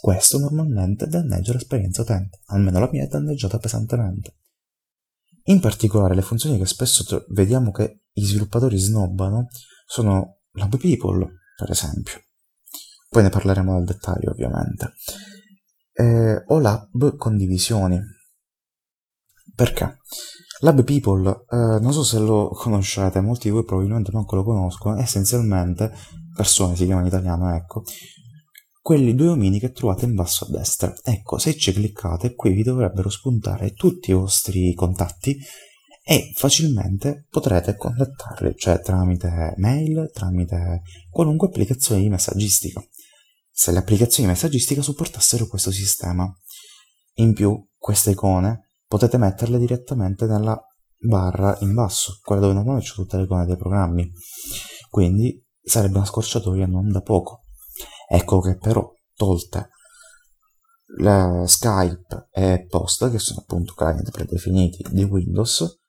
Questo normalmente danneggia l'esperienza utente, almeno la mia è danneggiata pesantemente. In particolare le funzioni che spesso vediamo che i sviluppatori snobbano sono la People, per esempio. Poi ne parleremo nel dettaglio ovviamente. Eh, o l'app condivisioni, perché? Lab People, eh, non so se lo conoscete, molti di voi probabilmente non lo conoscono, essenzialmente, persone si chiamano in italiano, ecco, quelli due omini che trovate in basso a destra. Ecco, se ci cliccate, qui vi dovrebbero spuntare tutti i vostri contatti e facilmente potrete contattarli, cioè tramite mail, tramite qualunque applicazione di messaggistica. Se le applicazioni di messaggistica supportassero questo sistema. In più, queste icone potete metterle direttamente nella barra in basso, quella dove normalmente c'è tutte le icone dei programmi. Quindi sarebbe una scorciatoia non da poco. Ecco che però, tolte Skype e Post, che sono appunto client predefiniti di Windows,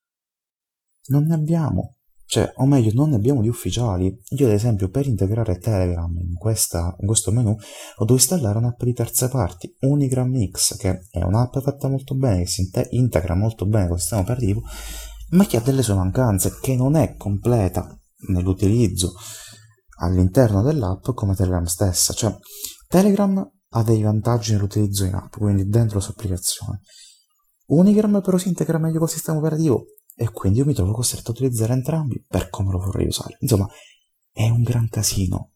non ne abbiamo cioè, o meglio, non ne abbiamo di ufficiali. Io, ad esempio, per integrare Telegram in, questa, in questo menu, ho dovuto installare un'app di terze parti, Unigram X, che è un'app fatta molto bene, che si integra molto bene con il sistema operativo, ma che ha delle sue mancanze, che non è completa nell'utilizzo all'interno dell'app come Telegram stessa. Cioè, Telegram ha dei vantaggi nell'utilizzo in app, quindi dentro la sua applicazione. Unigram però si integra meglio col sistema operativo e quindi io mi trovo costretto a utilizzare entrambi per come lo vorrei usare. Insomma, è un gran casino.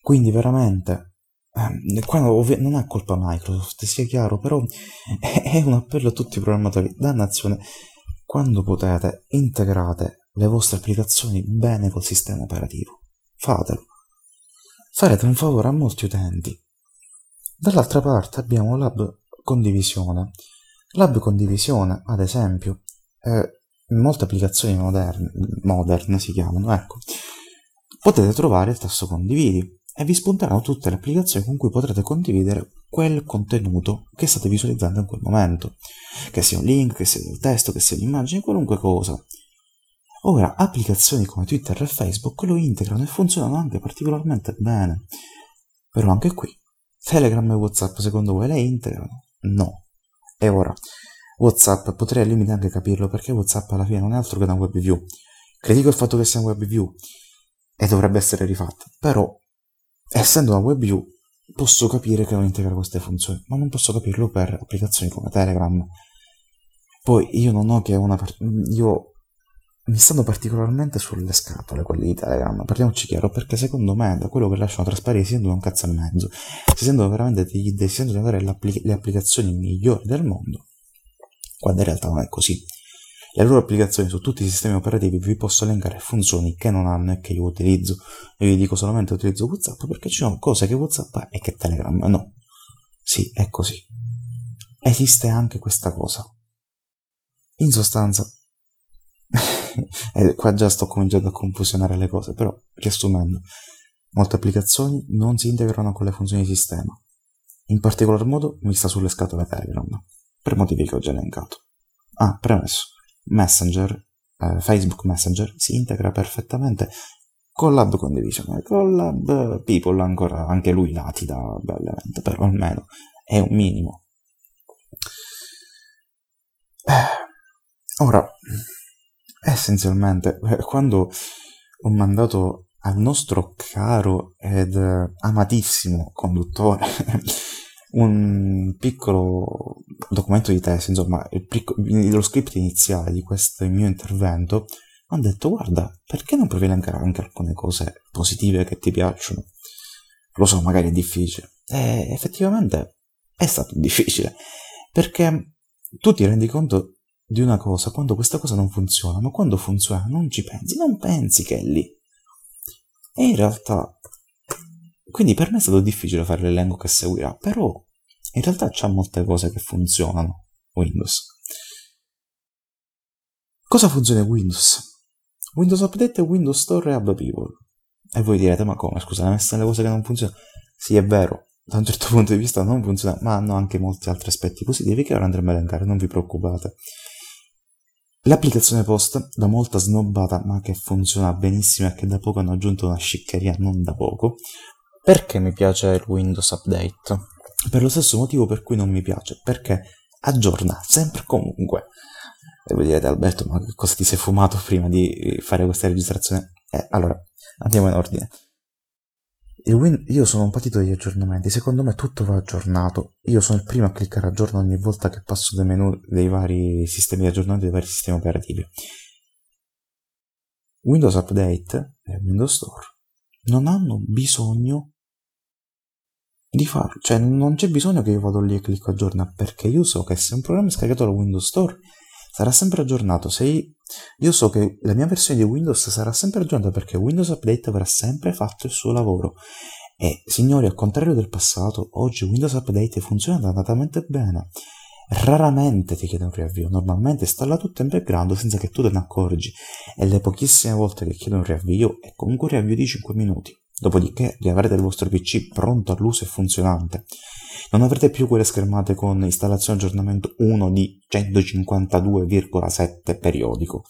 Quindi veramente, eh, qua non è colpa Microsoft, sia chiaro, però è un appello a tutti i programmatori. Dannazione, quando potete, integrate le vostre applicazioni bene col sistema operativo. Fatelo. Farete un favore a molti utenti. Dall'altra parte abbiamo l'hub condivisione Lab condivisione, ad esempio, eh, in molte applicazioni moderne, moderne si chiamano, ecco, potete trovare il tasto condividi e vi spunteranno tutte le applicazioni con cui potrete condividere quel contenuto che state visualizzando in quel momento, che sia un link, che sia del testo, che sia un'immagine, qualunque cosa. Ora, applicazioni come Twitter e Facebook lo integrano e funzionano anche particolarmente bene. Però anche qui, Telegram e WhatsApp secondo voi le integrano? No. E ora, WhatsApp, potrei al limite anche capirlo perché WhatsApp alla fine non è altro che una web view. Critico il fatto che sia una web view e dovrebbe essere rifatta, però essendo una web view posso capire che non integra queste funzioni, ma non posso capirlo per applicazioni come Telegram. Poi io non ho che una part- io mi stanno particolarmente sulle scatole quelli di Telegram, parliamoci chiaro, perché secondo me da quello che lasciano trasparire si sentono un cazzo e mezzo, si sentono veramente degli dei, si sentono di avere le applicazioni migliori del mondo, quando in realtà non è così. Le loro applicazioni su tutti i sistemi operativi vi posso elencare funzioni che non hanno e che io utilizzo. Io vi dico solamente utilizzo WhatsApp perché ci sono cose che WhatsApp ha e che Telegram no. Sì, è così. Esiste anche questa cosa. In sostanza, e qua già sto cominciando a confusionare le cose, però riassumendo, molte applicazioni non si integrano con le funzioni di sistema. In particolar modo mi sta sulle scatole Telegram, per motivi che ho già elencato. Ah, premesso, Messenger, eh, Facebook Messenger si integra perfettamente condivisione, con l'hub People ancora, anche lui nati da bellamente, però almeno è un minimo. Eh, ora, essenzialmente, eh, quando ho mandato al nostro caro ed amatissimo conduttore un piccolo documento di tesi, insomma, piccolo, lo script iniziale di questo mio intervento, ho detto guarda, perché non provi a elencare anche alcune cose positive che ti piacciono? Lo so, magari è difficile. E effettivamente è stato difficile, perché tu ti rendi conto di una cosa quando questa cosa non funziona, ma quando funziona non ci pensi, non pensi che è lì. E in realtà, quindi per me è stato difficile fare l'elenco che seguirà, però in realtà c'ha molte cose che funzionano Windows. Cosa funziona in Windows? Windows Update e Windows Store e Hub People. E voi direte, ma come? Scusa, hai messo le cose che non funzionano? Sì, è vero, da un certo punto di vista non funziona, ma hanno anche molti altri aspetti positivi che ora andremo a elencare, non vi preoccupate. L'applicazione post, da molta snobbata, ma che funziona benissimo e che da poco hanno aggiunto una sciccheria non da poco. Perché mi piace il Windows Update? Per lo stesso motivo per cui non mi piace, perché aggiorna sempre comunque. E voi direte Alberto, ma cosa ti sei fumato prima di fare questa registrazione? Eh, allora, andiamo in ordine. Win- io sono un patito degli aggiornamenti, secondo me tutto va aggiornato. Io sono il primo a cliccare aggiorno ogni volta che passo dai menu dei vari sistemi di aggiornamento dei vari sistemi operativi. Windows Update e Windows Store non hanno bisogno di farlo, cioè non c'è bisogno che io vado lì e clicco aggiorna perché io so che se un programma è scaricato da Windows Store sarà sempre aggiornato. Se io so che la mia versione di Windows sarà sempre aggiornata perché Windows Update avrà sempre fatto il suo lavoro. E signori, al contrario del passato, oggi Windows Update funziona dannatamente bene. Raramente ti chiede un riavvio, normalmente installa tutto in background senza che tu te ne accorgi e le pochissime volte che chiede un riavvio è comunque un riavvio di 5 minuti. Dopodiché riavrete il vostro PC pronto all'uso e funzionante. Non avrete più quelle schermate con installazione aggiornamento 1 di 152,7 periodico.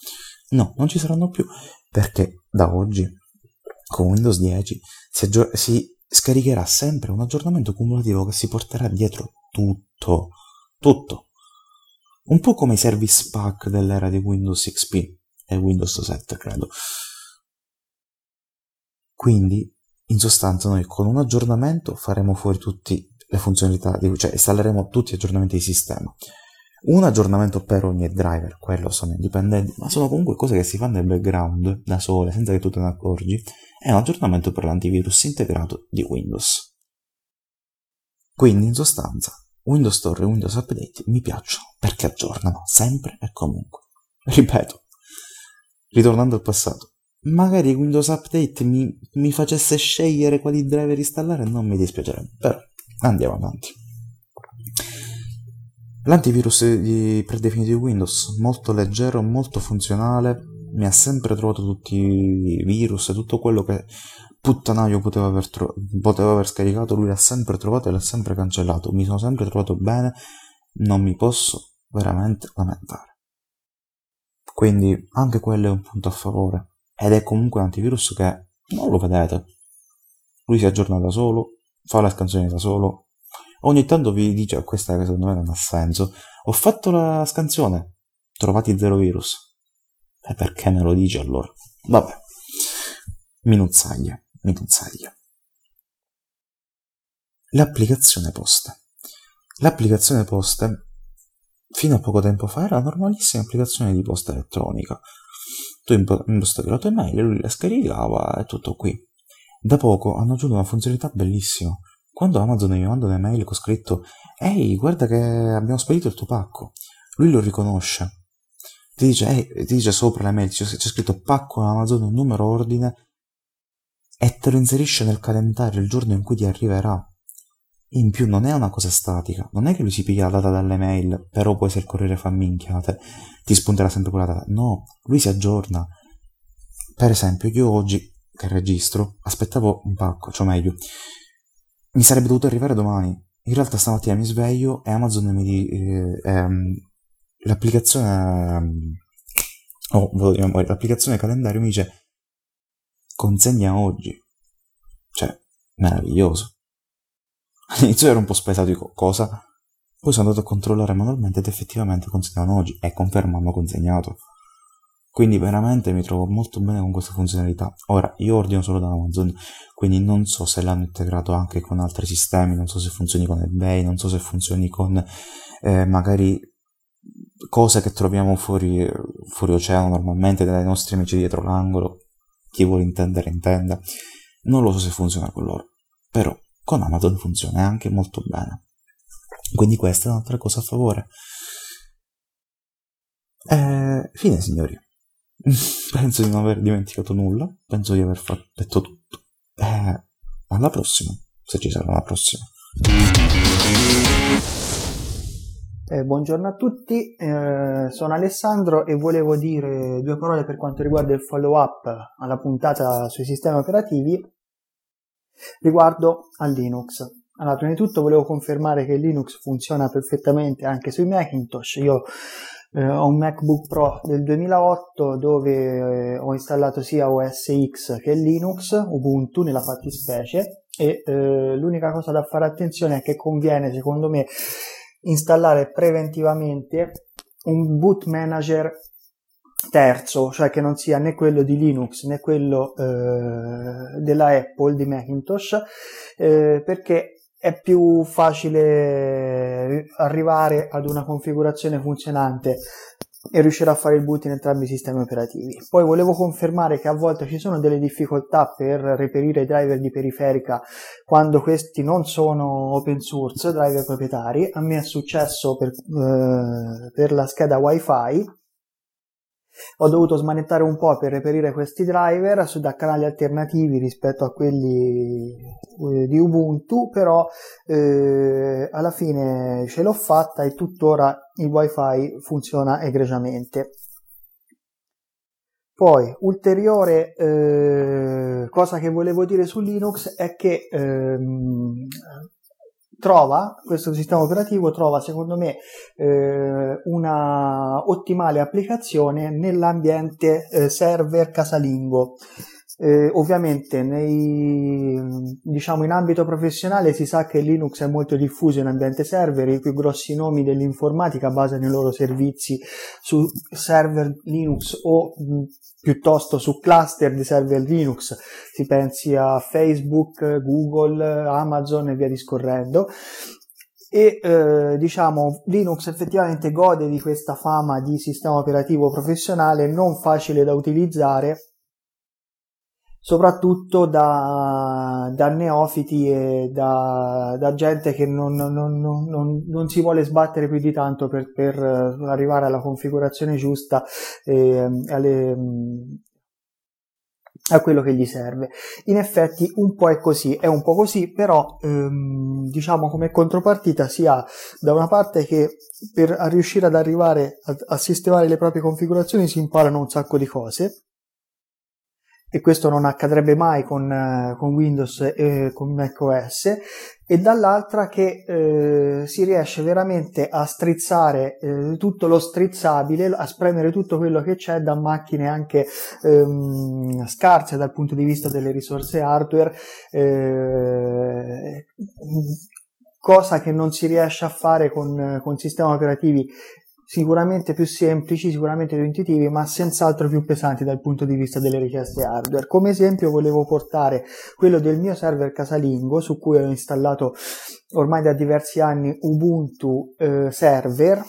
No, non ci saranno più perché da oggi con Windows 10 si, aggior- si scaricherà sempre un aggiornamento cumulativo che si porterà dietro tutto, tutto. Un po' come i service pack dell'era di Windows XP e Windows 7, credo. Quindi, in sostanza, noi con un aggiornamento faremo fuori tutti le funzionalità, di, cioè installeremo tutti gli aggiornamenti di sistema. Un aggiornamento per ogni driver, quello sono indipendenti, ma sono comunque cose che si fanno nel background da sole senza che tu te ne accorgi. È un aggiornamento per l'antivirus integrato di Windows. Quindi, in sostanza, Windows Store e Windows Update mi piacciono perché aggiornano sempre e comunque. Ripeto, ritornando al passato, magari Windows Update mi, mi facesse scegliere quali driver installare non mi dispiacerebbe, però Andiamo avanti. L'antivirus di, predefinito di Windows, molto leggero, molto funzionale, mi ha sempre trovato tutti i virus e tutto quello che puttanaio poteva aver, tro- poteva aver scaricato, lui l'ha sempre trovato e l'ha sempre cancellato. Mi sono sempre trovato bene, non mi posso veramente lamentare. Quindi anche quello è un punto a favore. Ed è comunque un antivirus che non lo vedete. Lui si aggiorna da solo, fa la scansione da solo. Ogni tanto vi dice questa che secondo me non ha senso. Ho fatto la scansione, trovati zero virus. E perché me lo dici allora? Vabbè. Minuzzaglia, minuzzaglia. L'applicazione posta. L'applicazione posta fino a poco tempo fa era una normalissima applicazione di posta elettronica. Tu impostavi la tua email, lui la scaricava e tutto qui. Da poco hanno aggiunto una funzionalità bellissima. Quando Amazon mi manda un'email con scritto Ehi, guarda che abbiamo spedito il tuo pacco, lui lo riconosce. Ti dice, hey, ti dice sopra l'email, c'è, scritto pacco Amazon, numero ordine e te lo inserisce nel calendario il giorno in cui ti arriverà. In più non è una cosa statica, non è che lui si piglia la data dalle mail, però poi se il corriere fa minchiate ti spunterà sempre quella data. No, lui si aggiorna. Per esempio, io oggi che registro aspettavo un pacco, cioè meglio, mi sarebbe dovuto arrivare domani. In realtà stamattina mi sveglio e Amazon mi dice eh, ehm, l'applicazione ehm, oh, l'applicazione calendario mi dice consegna oggi. Cioè, meraviglioso. All'inizio ero un po' spaesato, dico cosa? Poi sono andato a controllare manualmente ed effettivamente consegnano oggi e conferma hanno consegnato. Quindi veramente mi trovo molto bene con questa funzionalità. Ora, io ordino solo da Amazon, quindi non so se l'hanno integrato anche con altri sistemi, non so se funzioni con eBay, non so se funzioni con eh, magari cose che troviamo fuori, fuori oceano normalmente dai nostri amici dietro l'angolo. Chi vuole intendere intenda. Non lo so se funziona con loro, però con Amazon funziona anche molto bene. Quindi questa è un'altra cosa a favore. Eh, fine signori. penso di non aver dimenticato nulla, penso di aver fatto, detto tutto. Eh, alla prossima, se ci sarà la prossima. Eh, buongiorno a tutti, eh, sono Alessandro e volevo dire due parole per quanto riguarda il follow up alla puntata sui sistemi operativi riguardo a Linux. Allora, prima di tutto volevo confermare che Linux funziona perfettamente anche sui Macintosh. Io eh, ho un MacBook Pro del 2008 dove eh, ho installato sia OS X che Linux, Ubuntu nella fattispecie e eh, l'unica cosa da fare attenzione è che conviene secondo me installare preventivamente un boot manager terzo, cioè che non sia né quello di Linux né quello eh, della Apple di Macintosh, eh, perché è più facile arrivare ad una configurazione funzionante e riuscire a fare il boot in entrambi i sistemi operativi. Poi volevo confermare che a volte ci sono delle difficoltà per reperire i driver di periferica quando questi non sono open source, driver proprietari. A me è successo per, eh, per la scheda WiFi ho dovuto smanettare un po' per reperire questi driver da canali alternativi rispetto a quelli eh, di Ubuntu, però eh, alla fine ce l'ho fatta e tuttora il wifi funziona egregiamente. Poi, ulteriore eh, cosa che volevo dire su Linux è che ehm, trova, questo sistema operativo trova secondo me eh, una ottimale applicazione nell'ambiente eh, server casalingo. Eh, ovviamente nei, diciamo in ambito professionale si sa che Linux è molto diffuso in ambiente server, i più grossi nomi dell'informatica basano i loro servizi su server Linux o mh, piuttosto su cluster di server Linux, si pensi a Facebook, Google, Amazon e via discorrendo. E eh, diciamo Linux effettivamente gode di questa fama di sistema operativo professionale non facile da utilizzare soprattutto da, da neofiti e da, da gente che non, non, non, non, si vuole sbattere più di tanto per, per arrivare alla configurazione giusta e alle, a quello che gli serve. In effetti un po' è così, è un po' così, però ehm, diciamo come contropartita si ha da una parte che per riuscire ad arrivare a, a sistemare le proprie configurazioni si imparano un sacco di cose e questo non accadrebbe mai con, eh, con Windows e con macOS. E dall'altra che eh, si riesce veramente a strizzare eh, tutto lo strizzabile, a spremere tutto quello che c'è da macchine anche ehm, scarse dal punto di vista delle risorse hardware, eh, cosa che non si riesce a fare con, con sistemi operativi sicuramente più semplici, sicuramente più intuitivi, ma senz'altro più pesanti dal punto di vista delle richieste hardware. Come esempio volevo portare quello del mio server casalingo su cui ho installato ormai da diversi anni Ubuntu eh, Server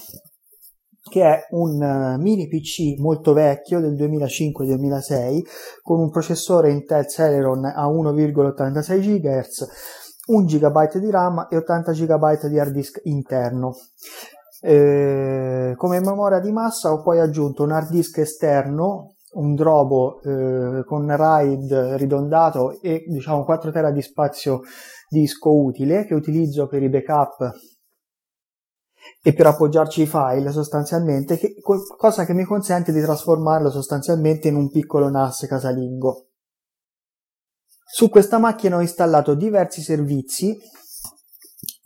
che è un uh, mini PC molto vecchio del 2005-2006 con un processore Intel Celeron a 1,86 GHz 1 GB di RAM e 80 GB di hard disk interno. Eh, come memoria di massa ho poi aggiunto un hard disk esterno, un Drobo eh, con RAID ridondato e diciamo 4 tera di spazio disco utile che utilizzo per i backup e per appoggiarci i file sostanzialmente, che, cosa che mi consente di trasformarlo sostanzialmente in un piccolo NAS casalingo. Su questa macchina ho installato diversi servizi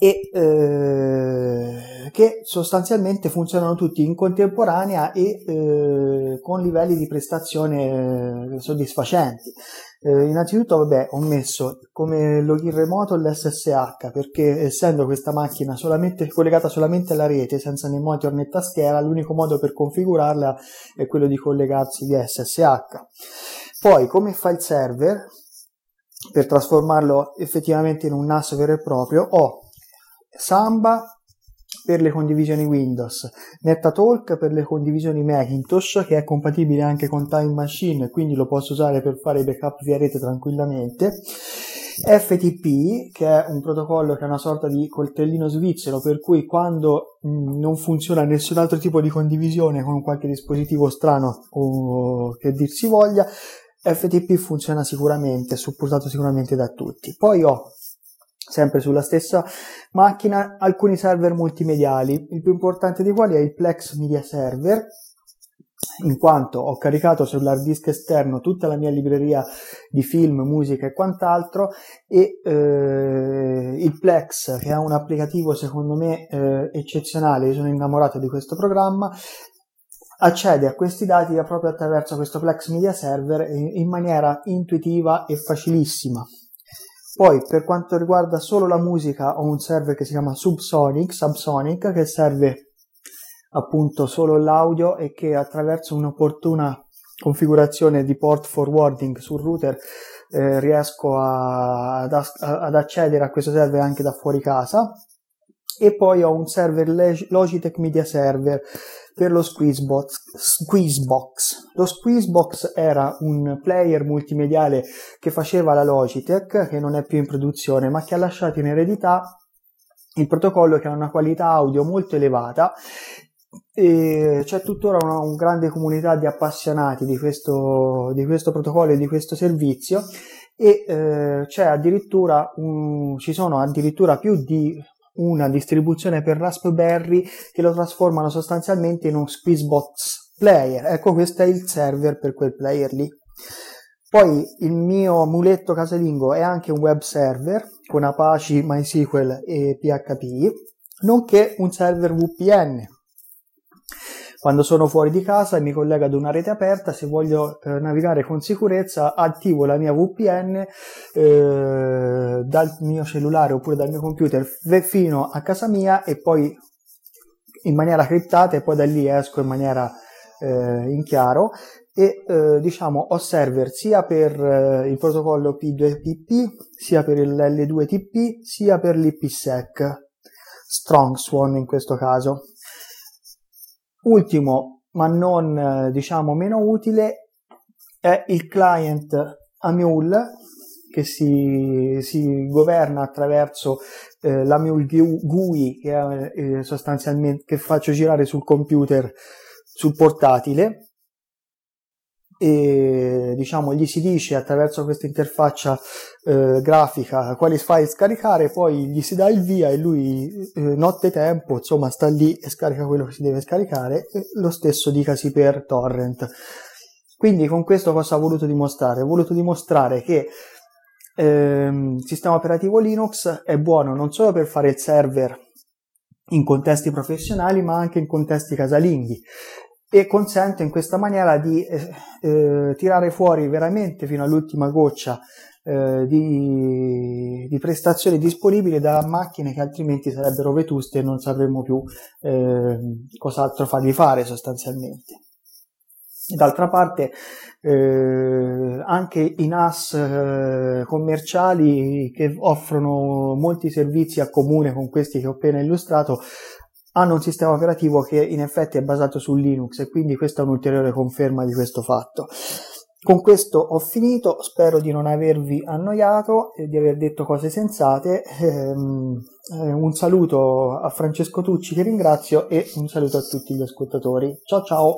e eh, che sostanzialmente funzionano tutti in contemporanea e eh, con livelli di prestazione eh, soddisfacenti. Eh, innanzitutto, vabbè, ho messo come login remoto l'SSH perché essendo questa macchina solamente, collegata solamente alla rete senza né monitor né tastiera, l'unico modo per configurarla è quello di collegarsi via SSH. Poi, come file server, per trasformarlo effettivamente in un NAS vero e proprio, ho Samba per le condivisioni Windows, NetaTalk per le condivisioni Macintosh che è compatibile anche con Time Machine quindi lo posso usare per fare i backup via rete tranquillamente. FTP che è un protocollo che è una sorta di coltellino svizzero per cui quando mh, mm, non funziona nessun altro tipo di condivisione con qualche dispositivo strano o che dir si voglia FTP funziona sicuramente, è supportato sicuramente da tutti. Poi ho sempre sulla stessa macchina alcuni server multimediali, il più importante dei quali è il Plex Media Server, in quanto ho caricato sull'hard disk esterno tutta la mia libreria di film, musica e quant'altro e eh, il Plex che è un applicativo secondo me eh, eccezionale, io sono innamorato di questo programma accede a questi dati proprio attraverso questo Plex Media Server in maniera intuitiva e facilissima. Poi per quanto riguarda solo la musica ho un server che si chiama Subsonic, Subsonic che serve appunto solo l'audio e che attraverso un'opportuna configurazione di port forwarding sul router eh, riesco a, ad, ad, accedere a questo server anche da fuori casa. E poi ho un server Logitech Media Server per lo Squeezebox. Squeezebox. Lo Squeezebox era un player multimediale che faceva la Logitech, che non è più in produzione, ma che ha lasciato in eredità il protocollo che ha una qualità audio molto elevata e c'è tuttora una, una grande comunità di appassionati di questo, di questo protocollo e di questo servizio e eh, addirittura un, ci sono addirittura più di una distribuzione per Raspberry che lo trasformano sostanzialmente in un Squeezebox player. Ecco, questo è il server per quel player lì. Poi il mio muletto casalingo è anche un web server con Apache, MySQL e PHP, nonché un server VPN quando sono fuori di casa e mi collego ad una rete aperta, se voglio eh, navigare con sicurezza, attivo la mia VPN eh, dal mio cellulare oppure dal mio computer fino a casa mia e poi in maniera criptata e poi da lì esco in maniera eh, in chiaro e eh, diciamo ho server sia per eh, il protocollo P2PP sia per il L2TP sia per l'IPsec Strong Swan in questo caso Ultimo, ma non eh, diciamo meno utile, è il client Amule che si, si governa attraverso eh, l'Amule GUI che è eh, sostanzialmente che faccio girare sul computer sul portatile e diciamo gli si dice attraverso questa interfaccia eh, grafica quali file scaricare poi gli si dà il via e lui eh, notte tempo insomma sta lì e scarica quello che si deve scaricare lo stesso dicasi per torrent quindi con questo cosa ho voluto dimostrare? ho voluto dimostrare che ehm, il sistema operativo Linux è buono non solo per fare il server in contesti professionali ma anche in contesti casalinghi e consente in questa maniera di eh, eh, tirare fuori veramente fino all'ultima goccia eh, di, di, prestazioni disponibili da macchine che altrimenti sarebbero vetuste e non sapremmo più eh, cos'altro fargli fare sostanzialmente. D'altra parte, eh, anche i NAS eh, commerciali che offrono molti servizi a comune con questi che ho appena illustrato hanno un sistema operativo che in effetti è basato su Linux e quindi questa è un'ulteriore conferma di questo fatto. Con questo ho finito, spero di non avervi annoiato e di aver detto cose sensate. Ehm, eh, un saluto a Francesco Tucci che ringrazio e un saluto a tutti gli ascoltatori. Ciao ciao!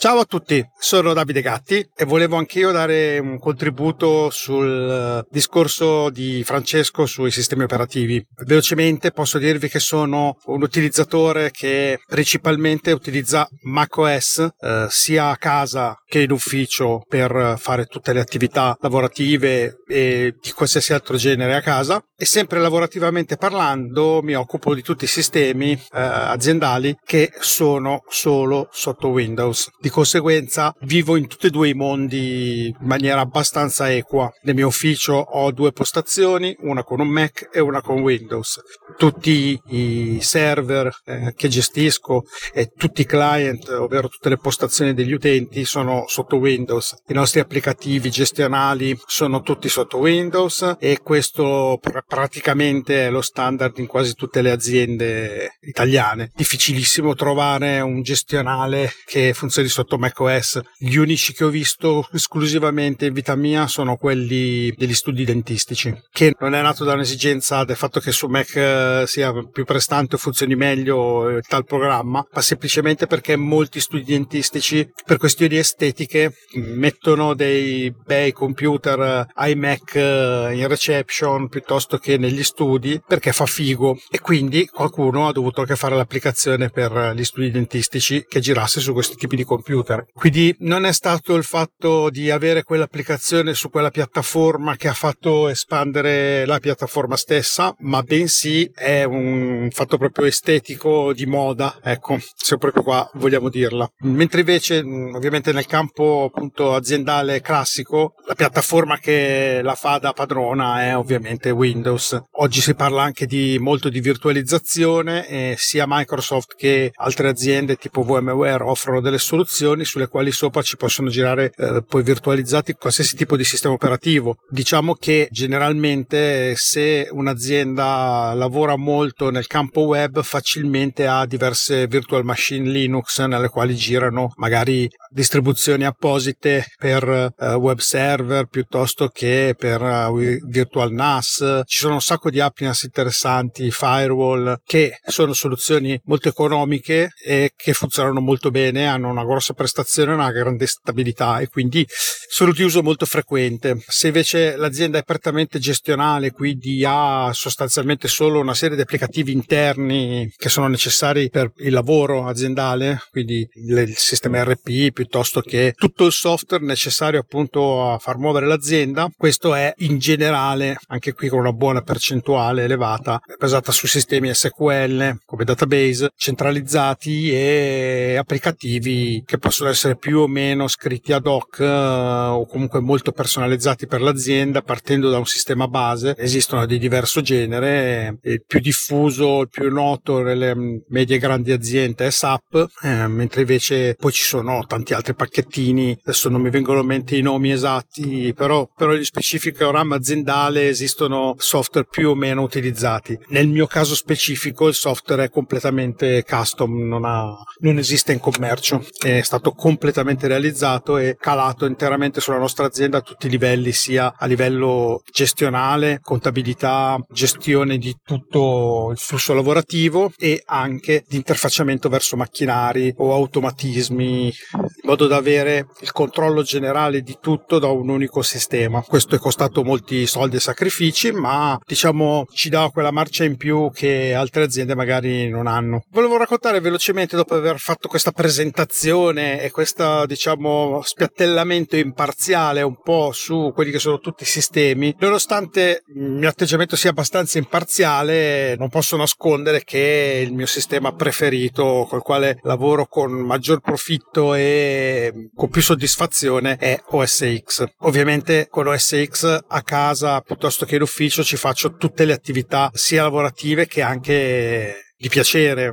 Ciao a tutti, sono Davide Gatti e volevo anch'io dare un contributo sul discorso di Francesco sui sistemi operativi. Velocemente posso dirvi che sono un utilizzatore che principalmente utilizza macOS eh, sia a casa che in ufficio per fare tutte le attività lavorative e di qualsiasi altro genere a casa e sempre lavorativamente parlando mi occupo di tutti i sistemi eh, aziendali che sono solo sotto Windows. Di conseguenza vivo in tutti e due i mondi in maniera abbastanza equa. Nel mio ufficio ho due postazioni, una con un Mac e una con Windows. Tutti i server eh, che gestisco e tutti i client, ovvero tutte le postazioni degli utenti, sono sotto Windows. I nostri applicativi gestionali sono tutti sotto Windows e questo pr- praticamente è lo standard in quasi tutte le aziende italiane. Difficilissimo trovare un gestionale che funzioni sotto sotto macOS. Gli unici che ho visto esclusivamente in vita mia sono quelli degli studi dentistici, che non è nato da un'esigenza del fatto che su Mac eh, sia più prestante o funzioni meglio eh, tal programma, ma semplicemente perché molti studi dentistici per questioni estetiche mettono dei bei computer eh, iMac in reception piuttosto che negli studi perché fa figo e quindi qualcuno ha dovuto anche fare l'applicazione per gli studi dentistici che girasse su questi tipi di computer computer. Quindi non è stato il fatto di avere quell'applicazione su quella piattaforma che ha fatto espandere la piattaforma stessa, ma bensì è un fatto proprio estetico di moda, ecco, se proprio qua vogliamo dirla. Mentre invece, ovviamente nel campo appunto aziendale classico, la piattaforma che la fa da padrona è ovviamente Windows. Oggi si parla anche di molto di virtualizzazione e sia Microsoft che altre aziende tipo VMware offrono delle soluzioni applicazioni sulle quali sopra ci possono girare eh, poi virtualizzati qualsiasi tipo di sistema operativo. Diciamo che generalmente se un'azienda lavora molto nel campo web facilmente ha diverse virtual machine Linux nelle quali girano magari distribuzioni apposite per uh, web server piuttosto che per uh, virtual NAS. Ci sono un sacco di appliance interessanti, firewall, che sono soluzioni molto economiche e che funzionano molto bene, hanno una grossa prestazione una grande stabilità e quindi sono di uso molto frequente. Se invece l'azienda è prettamente gestionale, quindi ha sostanzialmente solo una serie di applicativi interni che sono necessari per il lavoro aziendale, quindi il sistema RP, piuttosto che tutto il software necessario appunto a far muovere l'azienda. Questo è in generale, anche qui con una buona percentuale elevata, basata su sistemi SQL come database centralizzati e applicativi che possono essere più o meno scritti ad hoc eh, o comunque molto personalizzati per l'azienda partendo da un sistema base. Esistono di diverso genere, il più diffuso, il più noto nelle medie e grandi aziende è SAP, eh, mentre invece poi ci sono tanti altri pacchettini, adesso non mi vengono in mente i nomi esatti, però, però in specifico RAM aziendale esistono software più o meno utilizzati. Nel mio caso specifico il software è completamente custom, non, ha, non esiste in commercio, è stato completamente realizzato e calato interamente sulla nostra azienda a tutti i livelli, sia a livello gestionale, contabilità, gestione di tutto il flusso lavorativo e anche di interfacciamento verso macchinari o automatismi modo da avere il controllo generale di tutto da un unico sistema. Questo è costato molti soldi e sacrifici, ma diciamo ci dà quella marcia in più che altre aziende magari non hanno. Volevo raccontare velocemente dopo aver fatto questa presentazione e questo diciamo spiattellamento imparziale un po' su quelli che sono tutti i sistemi, nonostante il mio atteggiamento sia abbastanza imparziale, non posso nascondere che il mio sistema preferito col quale lavoro con maggior profitto e con più soddisfazione è OS X. Ovviamente con OS X a casa piuttosto che in ufficio ci faccio tutte le attività sia lavorative che anche di piacere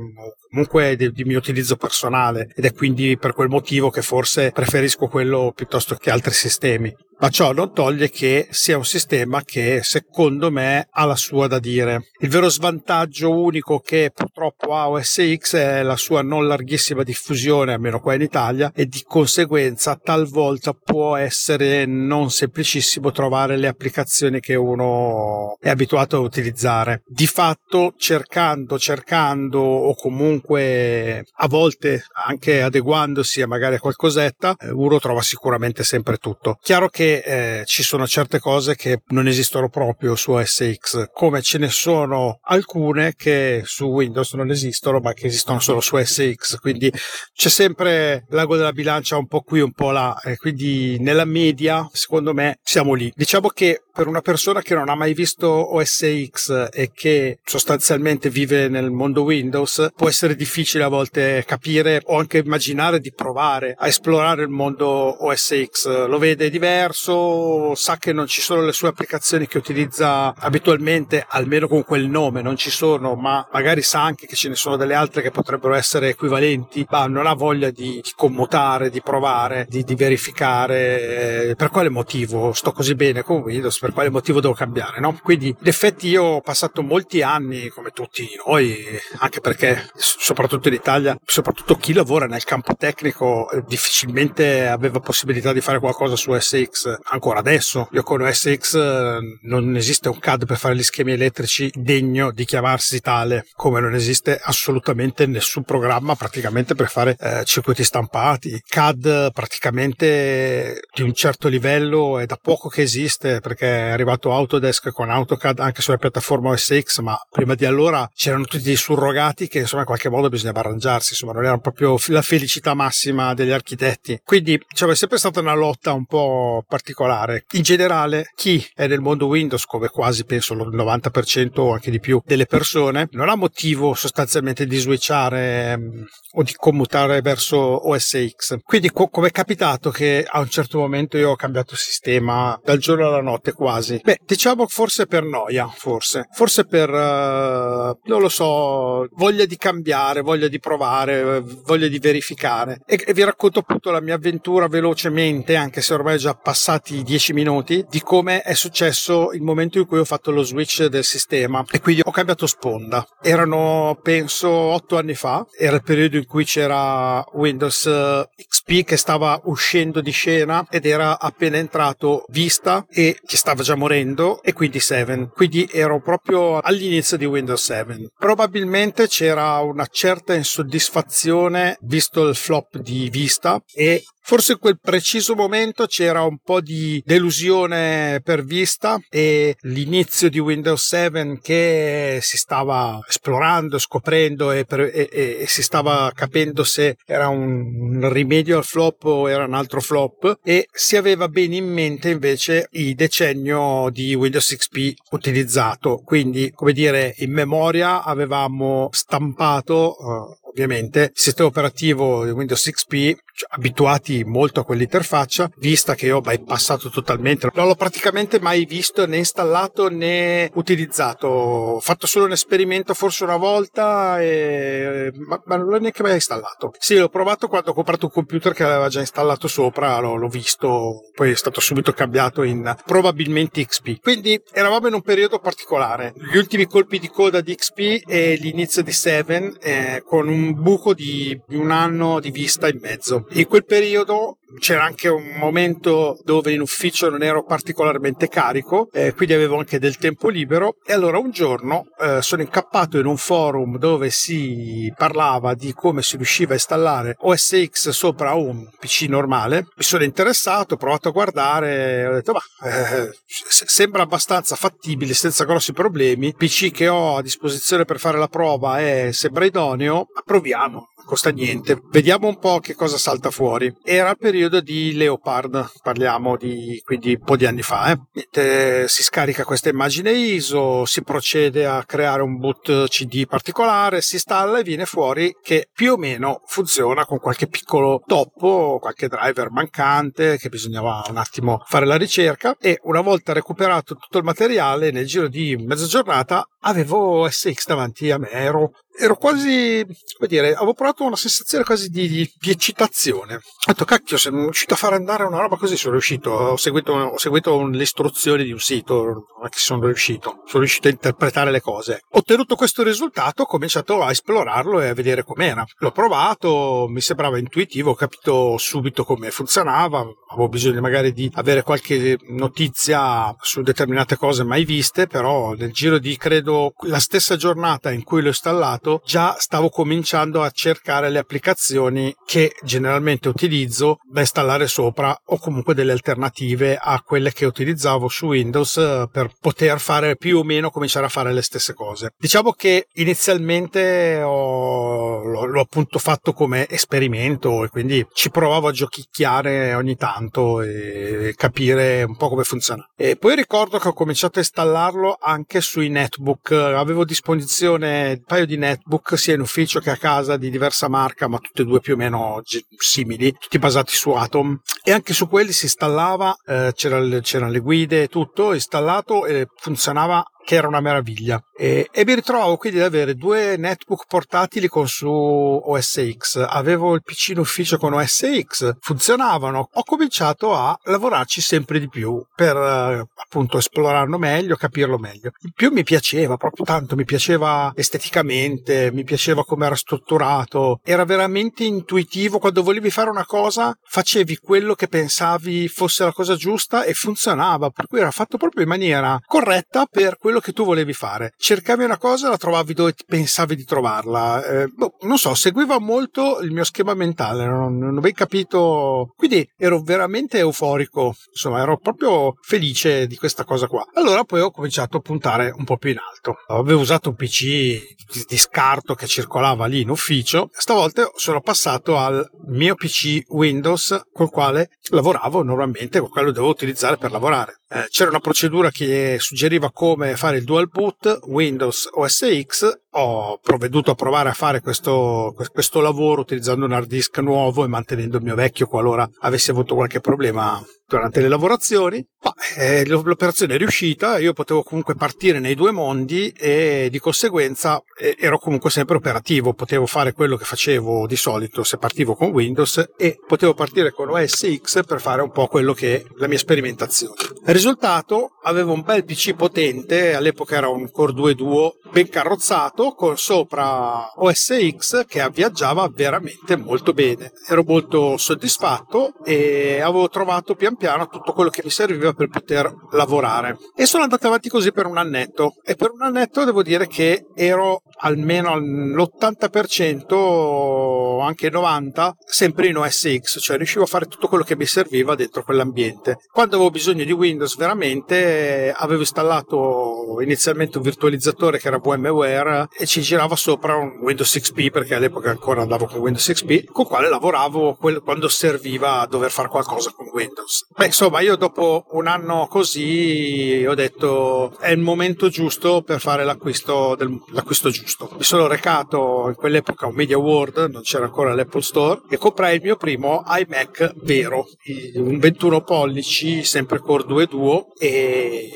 comunque di, di, mio utilizzo personale ed è quindi per quel motivo che forse preferisco quello piuttosto che altri sistemi. Ma ciò non toglie che sia un sistema che secondo me ha la sua da dire. Il vero svantaggio unico che purtroppo ha OS X è la sua non larghissima diffusione, almeno qua in Italia, e di conseguenza talvolta può essere non semplicissimo trovare le applicazioni che uno è abituato a utilizzare. Di fatto cercando, cercando o comunque a volte anche adeguandosi a magari a qualcosetta, eh, uno trova sicuramente sempre tutto. Chiaro che eh, ci sono certe cose che non esistono proprio su OS X, come ce ne sono alcune che su Windows non esistono, ma che esistono solo su OS X, quindi c'è sempre l'ago della bilancia un po' qui, un po' là, e quindi nella media, secondo me, siamo lì. Diciamo che per una persona che non ha mai visto OS X e che sostanzialmente vive nel mondo Windows, può essere difficile a volte capire o anche immaginare di provare a esplorare il mondo OS X. Lo vede diverso, sa che non ci sono le sue applicazioni che utilizza abitualmente, almeno con quel nome, non ci sono, ma magari sa anche che ce ne sono delle altre che potrebbero essere equivalenti, ma non ha voglia di, di commutare, di provare, di, di verificare. Eh, per quale motivo sto così bene con Windows? Per quale motivo devo cambiare, no? Quindi, in effetti, io ho passato molti anni, come tutti noi, anche perché, soprattutto in Italia, soprattutto chi lavora nel campo tecnico, eh, difficilmente aveva possibilità di fare qualcosa su SX. Ancora adesso, io con SX eh, non esiste un CAD per fare gli schemi elettrici degno di chiamarsi tale, come non esiste assolutamente nessun programma praticamente per fare eh, circuiti stampati. CAD praticamente di un certo livello è da poco che esiste perché arrivato Autodesk con AutoCAD anche sulla piattaforma OS X, ma prima di allora c'erano tutti dei surrogati che insomma in qualche modo bisognava arrangiarsi, insomma non era proprio la felicità massima degli architetti. Quindi diciamo, è sempre stata una lotta un po' particolare. In generale, chi è nel mondo Windows, come quasi penso il 90% o anche di più delle persone, non ha motivo sostanzialmente di switchare um, o di commutare verso OS X. Quindi co- come è capitato che a un certo momento io ho cambiato sistema dal giorno alla notte quasi. Beh, diciamo forse per noia, forse. Forse per, uh, non lo so, voglia di cambiare, voglia di provare, voglia di verificare. E, e vi racconto appunto la mia avventura velocemente, anche se ormai è già passati dieci minuti, di come è successo il momento in cui ho fatto lo switch del sistema. E quindi ho cambiato sponda. Erano, penso, otto anni fa. Era il periodo in cui c'era Windows eh, XP che stava uscendo di scena ed era appena entrato Vista e che stava già morendo e quindi 7. Quindi ero proprio all'inizio di Windows 7. Probabilmente c'era una certa insoddisfazione visto il flop di Vista e Forse in quel preciso momento c'era un po' di delusione per vista e l'inizio di Windows 7 che si stava esplorando, scoprendo e, per, e, e, si stava capendo se era un, un rimedio al flop o era un altro flop e si aveva bene in mente invece il decennio di Windows XP utilizzato. Quindi, come dire, in memoria avevamo stampato uh, ovviamente il sistema operativo di Windows XP cioè, abituati molto a quell'interfaccia vista che ho bypassato totalmente non l'ho praticamente mai visto né installato né utilizzato. Ho fatto solo un esperimento forse una volta e... ma, ma, non l'ho neanche mai installato. Sì l'ho provato quando ho comprato un computer che aveva già installato sopra l'ho, l'ho visto poi è stato subito cambiato in probabilmente XP quindi eravamo in un periodo particolare. Gli ultimi colpi di coda di XP e l'inizio di 7 eh, con un buco di, un anno di vista in mezzo. In quel periodo c'era anche un momento dove in ufficio non ero particolarmente carico, eh, quindi avevo anche del tempo libero e allora un giorno eh, sono incappato in un forum dove si parlava di come si riusciva a installare OS X sopra un PC normale. Mi sono interessato, ho provato a guardare, ho detto ma eh, sembra abbastanza fattibile senza grossi problemi. Il PC che ho a disposizione per fare la prova è, sembra idoneo, proviamo costa niente. Vediamo un po' che cosa salta fuori. Era il periodo di Leopard, parliamo di quindi un po' di anni fa. Eh. Si scarica questa immagine ISO, si procede a creare un boot CD particolare, si installa e viene fuori che più o meno funziona con qualche piccolo toppo, qualche driver mancante che bisognava un attimo fare la ricerca e una volta recuperato tutto il materiale nel giro di mezza giornata avevo SX davanti a me, ero ero quasi, come dire, avevo provato una sensazione quasi di, di, di eccitazione. Ho detto, cacchio, sono riuscito a fare andare una roba così, sono riuscito. Ho seguito, ho seguito le istruzioni di un sito, non è che sono riuscito, sono riuscito a interpretare le cose. Ho ottenuto questo risultato, ho cominciato a esplorarlo e a vedere com'era. L'ho provato, mi sembrava intuitivo, ho capito subito come funzionava, avevo bisogno magari di avere qualche notizia su determinate cose mai viste, però nel giro di credo la stessa giornata in cui l'ho installato già stavo cominciando a cercare le applicazioni che generalmente utilizzo da installare sopra o comunque delle alternative a quelle che utilizzavo su Windows eh, per poter fare più o meno cominciare a fare le stesse cose. Diciamo che inizialmente ho, l'ho, l'ho appunto fatto come esperimento e quindi ci provavo a giochicchiare ogni tanto e capire un po' come funziona. E poi ricordo che ho cominciato a installarlo anche sui netbook. Avevo a disposizione un paio di netbook sia in ufficio che a casa di diversa marca, ma tutti e due più o meno simili, tutti basati su Atom. E anche su quelli si installava, eh, c'era, c'erano le guide e tutto installato e funzionava che era una meraviglia. E, e, mi ritrovo quindi ad avere due netbook portatili con su OS X. Avevo il PC in ufficio con OS X, funzionavano. Ho cominciato a lavorarci sempre di più per eh, appunto esplorarlo meglio, capirlo meglio. In più mi piaceva proprio tanto, mi piaceva esteticamente, mi piaceva come era strutturato, era veramente intuitivo. Quando volevi fare una cosa, facevi quello che pensavi fosse la cosa giusta e funzionava, per cui era fatto proprio in maniera corretta per quello che tu volevi fare cercavi una cosa la trovavi dove pensavi di trovarla. Eh, boh, non so, seguiva molto il mio schema mentale, non, non ho ben capito. Quindi ero veramente euforico, insomma, ero proprio felice di questa cosa qua. Allora poi ho cominciato a puntare un po' più in alto. Avevo usato un PC di scarto che circolava lì in ufficio, stavolta sono passato al mio PC Windows col quale lavoravo normalmente, con quello dovevo utilizzare per lavorare. Eh, c'era una procedura che suggeriva come fare il dual boot Windows OS X ho provveduto a provare a fare questo, questo lavoro utilizzando un hard disk nuovo e mantenendo il mio vecchio qualora avessi avuto qualche problema durante le lavorazioni. Ma eh, l'operazione è riuscita, io potevo comunque partire nei due mondi e di conseguenza eh, ero comunque sempre operativo, potevo fare quello che facevo di solito se partivo con Windows e potevo partire con OS X per fare un po' quello che è la mia sperimentazione. Risultato, avevo un bel PC potente, all'epoca era un Core 2 Duo ben carrozzato, con sopra OS X che viaggiava veramente molto bene. Ero molto soddisfatto e avevo trovato pian piano tutto quello che mi serviva per poter lavorare. E sono andato avanti così per un annetto e per un annetto devo dire che ero almeno all'80%, anche 90%, sempre in OS X, cioè riuscivo a fare tutto quello che mi serviva dentro quell'ambiente. Quando avevo bisogno di Windows veramente avevo installato inizialmente un virtualizzatore che era VMware e ci girava sopra un Windows XP perché all'epoca ancora andavo con Windows XP con il quale lavoravo quando serviva a dover fare qualcosa con Windows. Beh, insomma, io dopo un anno così ho detto è il momento giusto per fare l'acquisto, del, l'acquisto giusto. Mi sono recato in quell'epoca a un Media World, non c'era ancora l'Apple Store, e comprai il mio primo iMac vero, un 21 pollici, sempre Core 2 Duo e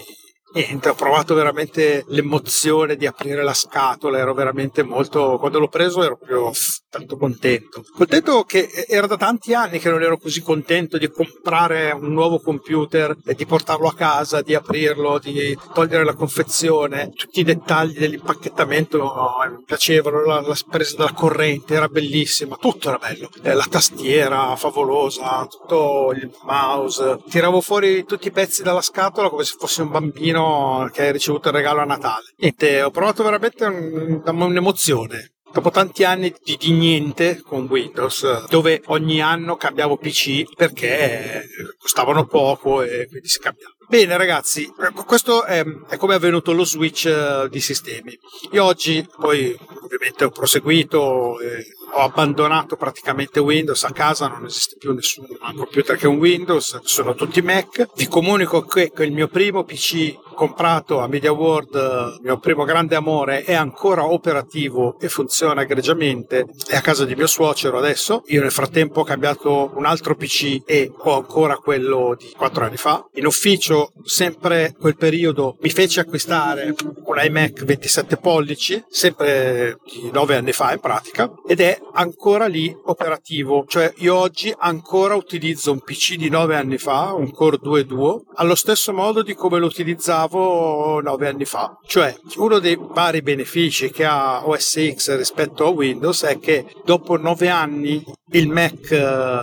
niente, ho provato veramente l'emozione di aprire la scatola, ero veramente molto, quando l'ho preso ero proprio tanto contento. Contento che era da tanti anni che non ero così contento di comprare un nuovo computer e di portarlo a casa, di aprirlo, di togliere la confezione, tutti i dettagli dell'impacchettamento oh, mi piacevano, la, la presa della corrente era bellissima, tutto era bello, eh, la tastiera favolosa, tutto il mouse, tiravo fuori tutti i pezzi dalla scatola come se fossi un bambino bambino che hai ricevuto il regalo a Natale. Niente, ho provato veramente un, un'emozione. Dopo tanti anni di, di, niente con Windows, dove ogni anno cambiavo PC perché costavano poco e quindi si cambiava. Bene ragazzi, questo è, è come è avvenuto lo switch eh, di sistemi. Io oggi poi ovviamente ho proseguito, eh, ho abbandonato praticamente Windows, a casa non esiste più nessun computer che un Windows, sono tutti Mac. Vi comunico che, che il mio primo PC comprato a Media World, il mio primo grande amore, è ancora operativo e funziona egregiamente. È a casa di mio suocero adesso. Io nel frattempo ho cambiato un altro PC e ho ancora quello di quattro anni fa. In ufficio, sempre quel periodo, mi fece acquistare un iMac 27 pollici, sempre di nove anni fa in pratica, ed è ancora lì operativo. Cioè io oggi ancora utilizzo un PC di nove anni fa, un Core 2 Duo, allo stesso modo di come lo utilizzavo nove anni fa. Cioè, uno dei vari benefici che ha OS X rispetto a Windows è che dopo nove anni il Mac eh,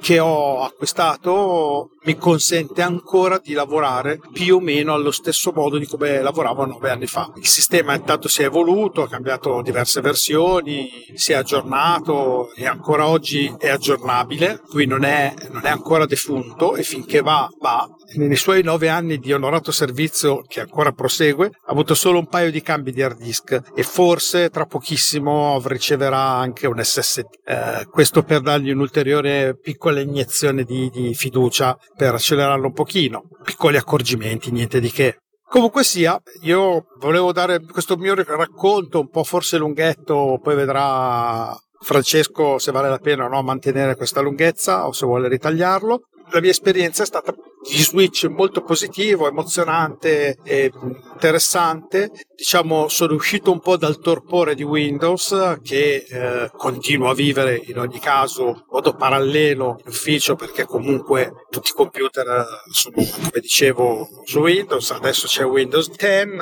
che ho acquistato mi consente ancora di lavorare più o meno allo stesso modo di come lavoravo nove anni fa. Il sistema intanto si è evoluto, ha cambiato diverse versioni, si è aggiornato e ancora oggi è aggiornabile, qui non è, non è ancora defunto e finché va, va. Nei suoi nove anni di onorato servizio, che ancora prosegue, ha avuto solo un paio di cambi di hard disk e forse tra pochissimo riceverà anche un SSD. Eh, questo per dargli un'ulteriore piccola iniezione di, di fiducia per accelerarlo un pochino. Piccoli accorgimenti, niente di che. Comunque sia, io volevo dare questo mio racconto un po' forse lunghetto, poi vedrà Francesco se vale la pena o no mantenere questa lunghezza o se vuole ritagliarlo la mia esperienza è stata di switch molto positivo, emozionante e interessante. Diciamo, sono uscito un po' dal torpore di Windows che eh, continuo a vivere in ogni caso in modo parallelo in ufficio perché comunque tutti i computer eh, sono, come dicevo, su Windows. Adesso c'è Windows 10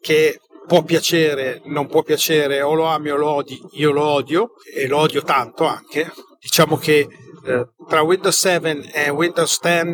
che può piacere, non può piacere, o lo ami o lo odi, io lo odio e lo odio tanto anche. Diciamo che tra Windows 7 e Windows 10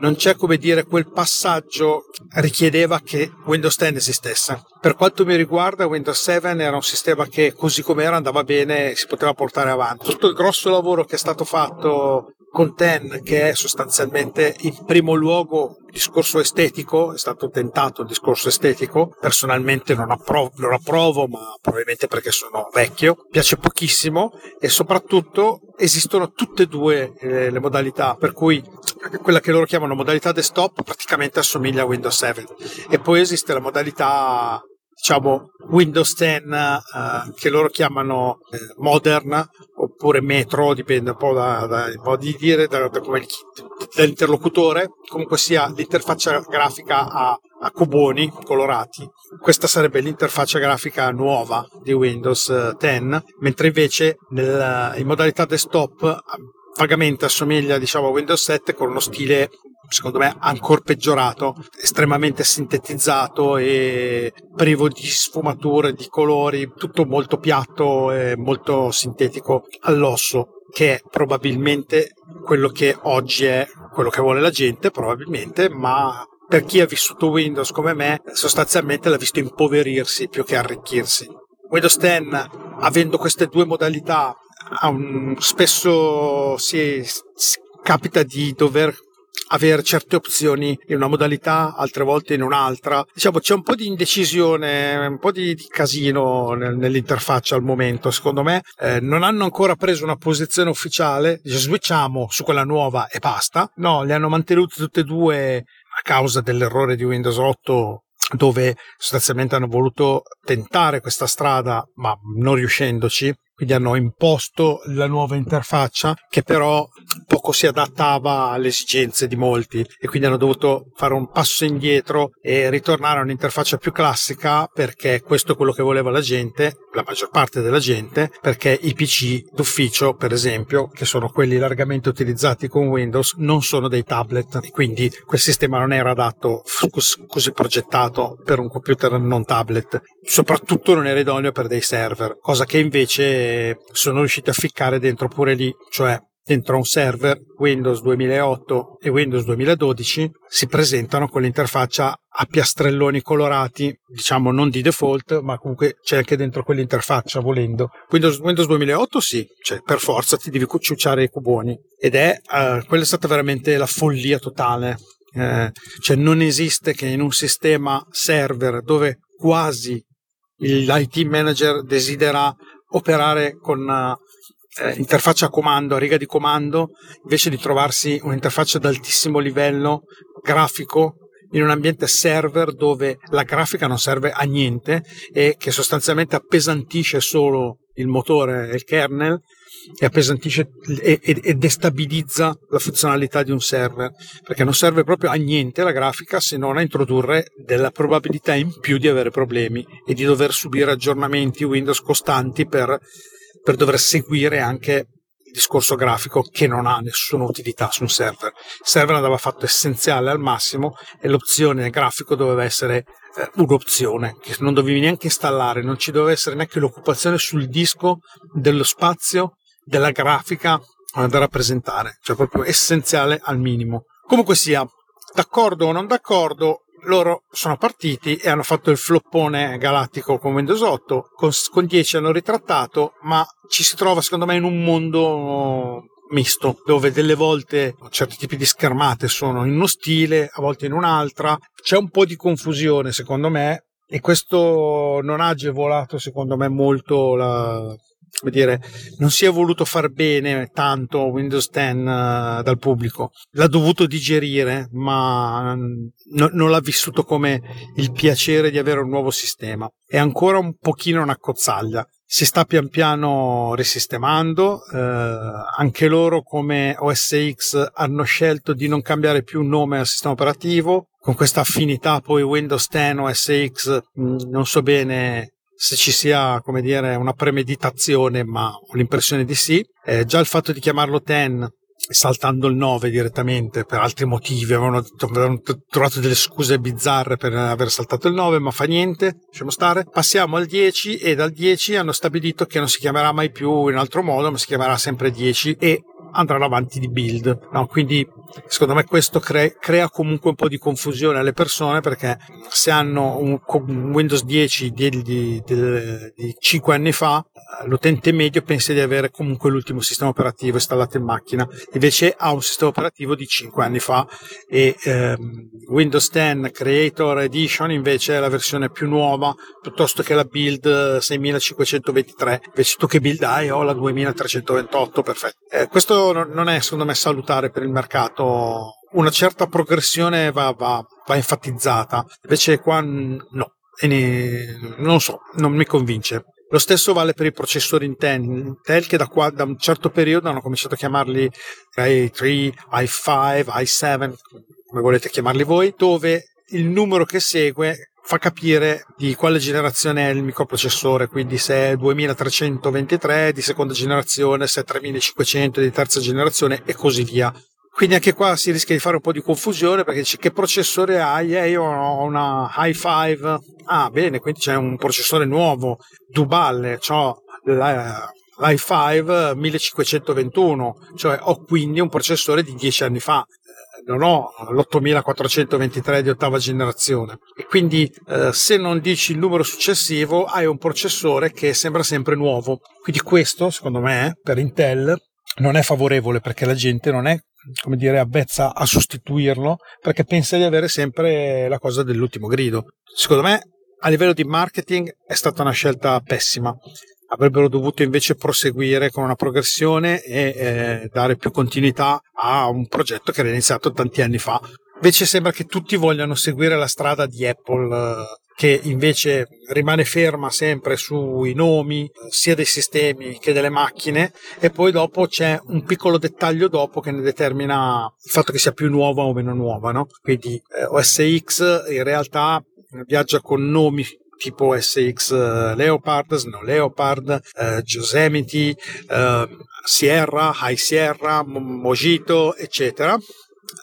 non c'è come dire quel passaggio richiedeva che Windows 10 esistesse. Per quanto mi riguarda Windows 7 era un sistema che così com'era andava bene e si poteva portare avanti. Tutto il grosso lavoro che è stato fatto con Ten, che è sostanzialmente in primo luogo il discorso estetico, è stato tentato il discorso estetico, personalmente non approvo, non approvo ma probabilmente perché sono vecchio, piace pochissimo e soprattutto esistono tutte e due eh, le modalità, per cui quella che loro chiamano modalità desktop praticamente assomiglia a Windows 7 e poi esiste la modalità diciamo Windows 10 uh, che loro chiamano eh, modern oppure metro dipende un po' da, da modo di dire da, da come, dall'interlocutore comunque sia l'interfaccia grafica a, a cuboni colorati. Questa sarebbe l'interfaccia grafica nuova di Windows 10 eh, mentre invece nel, in modalità desktop vagamente assomiglia diciamo a Windows 7 con uno stile secondo me ancora peggiorato, estremamente sintetizzato e privo di sfumature, di colori, tutto molto piatto e molto sintetico all'osso, che è probabilmente quello che oggi è quello che vuole la gente, probabilmente, ma per chi ha vissuto Windows come me, sostanzialmente l'ha visto impoverirsi più che arricchirsi. Windows 10, avendo queste due modalità, spesso si, si capita di dover avere certe opzioni in una modalità, altre volte in un'altra. Diciamo c'è un po' di indecisione, un po' di, di casino nel, nell'interfaccia al momento, secondo me. Eh, non hanno ancora preso una posizione ufficiale, dice switchiamo su quella nuova e basta. No, le hanno mantenute tutte e due a causa dell'errore di Windows 8 dove sostanzialmente hanno voluto tentare questa strada ma non riuscendoci quindi hanno imposto la nuova interfaccia che però poco si adattava alle esigenze di molti e quindi hanno dovuto fare un passo indietro e ritornare a un'interfaccia più classica perché questo è quello che voleva la gente, la maggior parte della gente, perché i PC d'ufficio, per esempio, che sono quelli largamente utilizzati con Windows, non sono dei tablet. E quindi quel sistema non era adatto così progettato per un computer non tablet, soprattutto non era idoneo per dei server, cosa che invece sono riusciti a ficcare dentro pure lì, cioè dentro un server Windows 2008 e Windows 2012 si presentano con l'interfaccia a piastrelloni colorati, diciamo non di default, ma comunque c'è anche dentro quell'interfaccia volendo. Windows, Windows 2008 sì, cioè per forza ti devi ciucciare i cuboni ed è uh, quella è stata veramente la follia totale. Eh, cioè non esiste che in un sistema server dove quasi l'IT manager desidera operare con eh, interfaccia a comando, a riga di comando, invece di trovarsi un'interfaccia ad altissimo livello grafico in un ambiente server dove la grafica non serve a niente e che sostanzialmente appesantisce solo il motore e il kernel e appesantisce e, e, e, destabilizza la funzionalità di un server perché non serve proprio a niente la grafica se non a introdurre della probabilità in più di avere problemi e di dover subire aggiornamenti Windows costanti per, per dover seguire anche il discorso grafico che non ha nessuna utilità su un server. Il server andava fatto essenziale al massimo e l'opzione grafico doveva essere eh, un'opzione che non dovevi neanche installare, non ci doveva essere neanche l'occupazione sul disco dello spazio della grafica da rappresentare, cioè proprio essenziale al minimo. Comunque sia, d'accordo o non d'accordo, loro sono partiti e hanno fatto il floppone galattico con Windows 8, con, con 10 hanno ritrattato, ma ci si trova secondo me in un mondo misto, dove delle volte certi tipi di schermate sono in uno stile, a volte in un'altra, c'è un po' di confusione secondo me e questo non ha agevolato secondo me molto la, come dire, non si è voluto far bene tanto Windows 10 uh, eh, dal pubblico. L'ha dovuto digerire, ma no, non l'ha vissuto come il piacere di avere un nuovo sistema. È ancora un pochino una cozzaglia. Si sta pian piano risistemando, eh, anche loro come OS X hanno scelto di non cambiare più nome al sistema operativo, con questa affinità poi Windows 10 OS X mh, non so bene se ci sia, come dire, una premeditazione, ma ho l'impressione di sì. Eh, già il fatto di chiamarlo Ten saltando il 9 direttamente per altri motivi, avevano, avevano, trovato delle scuse bizzarre per aver saltato il 9, ma fa niente, lasciamo stare. Passiamo al 10 e dal 10 hanno stabilito che non si chiamerà mai più in altro modo, ma si chiamerà sempre 10 e andranno avanti di build. No? Quindi secondo me questo cre- crea comunque un po' di confusione alle persone perché se hanno un, un Windows 10 di, di, di, di 5 anni fa l'utente medio pensa di avere comunque l'ultimo sistema operativo installato in macchina, invece ha un sistema operativo di 5 anni fa e ehm, Windows 10 Creator Edition invece è la versione più nuova piuttosto che la build 6523, invece tu che build hai ho la 2328, perfetto. Eh, questo non è secondo me salutare per il mercato, una certa progressione va, va, va enfatizzata, invece qua no. Ne, non so, non mi convince. Lo stesso vale per i processori Intel, Intel che da, qua, da un certo periodo hanno cominciato a chiamarli i3, i5, i7, come volete chiamarli voi, dove il numero che segue fa capire di quale generazione è il microprocessore, quindi se è 2323 di seconda generazione, se è 3500 di terza generazione e così via. Quindi anche qua si rischia di fare un po' di confusione perché dice che processore hai? Eh, io ho una i5. Ah, bene, quindi c'è un processore nuovo, Duballe, ho l'i5 1521, cioè ho quindi un processore di 10 anni fa eh, non ho l'8423 di ottava generazione e quindi eh, se non dici il numero successivo hai un processore che sembra sempre nuovo quindi questo secondo me per Intel non è favorevole perché la gente non è come dire, avvezza a sostituirlo perché pensa di avere sempre la cosa dell'ultimo grido. Secondo me, a livello di marketing, è stata una scelta pessima. Avrebbero dovuto invece proseguire con una progressione e eh, dare più continuità a un progetto che era iniziato tanti anni fa. Invece sembra che tutti vogliano seguire la strada di Apple eh, che invece rimane ferma sempre sui nomi sia dei sistemi che delle macchine e poi dopo c'è un piccolo dettaglio dopo che ne determina il fatto che sia più nuova o meno nuova no? quindi eh, OS X in realtà viaggia con nomi tipo SX eh, Leopard, Snow Leopard, eh, Yosemite, eh, Sierra, High Sierra, Mojito, eccetera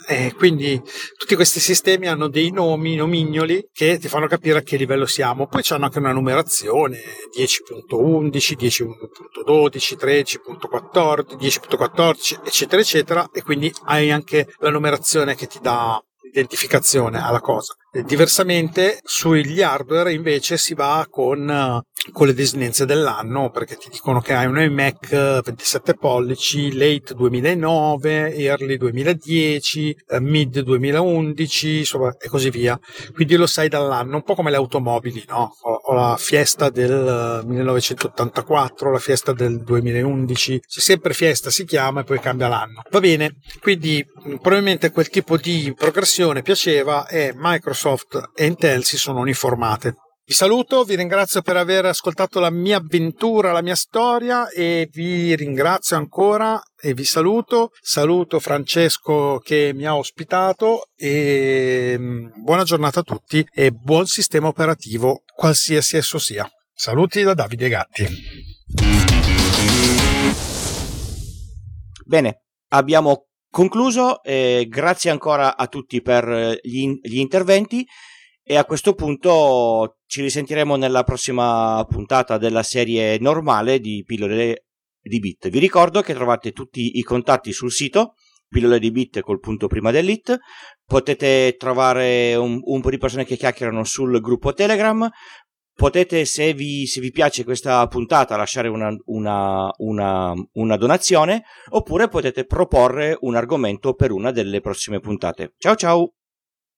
eh, quindi tutti questi sistemi hanno dei nomi, nomignoli che ti fanno capire a che livello siamo. Poi c'hanno anche una numerazione 10.11, 10.12, 13.14, 10.14, eccetera, eccetera. E quindi hai anche la numerazione che ti dà identificazione alla cosa. Diversamente sugli hardware invece si va con con le desinenze dell'anno perché ti dicono che hai un iMac 27 pollici, late 2009, early 2010, eh, mid 2011, insomma, e così via. Quindi lo sai dall'anno, un po' come le automobili, no? Ho, la fiesta del 1984, la fiesta del 2011, se sempre fiesta si chiama e poi cambia l'anno. Va bene, quindi probabilmente quel tipo di progressione piaceva e Microsoft e Intel si sono uniformate. Vi saluto, vi ringrazio per aver ascoltato la mia avventura, la mia storia e vi ringrazio ancora e vi saluto. Saluto Francesco che mi ha ospitato e mm, buona giornata a tutti e buon sistema operativo qualsiasi esso sia. Saluti da Davide Gatti. Bene, abbiamo concluso. Eh, grazie ancora a tutti per gli, gli interventi e a questo punto ci risentiremo nella prossima puntata della serie normale di pillole di bit. Vi ricordo che trovate tutti i contatti sul sito pillole di bit col punto prima dell'it. Potete trovare un, un po' di persone che chiacchierano sul gruppo Telegram. Potete, se vi, se vi piace questa puntata, lasciare una, una, una, una donazione oppure potete proporre un argomento per una delle prossime puntate. Ciao ciao!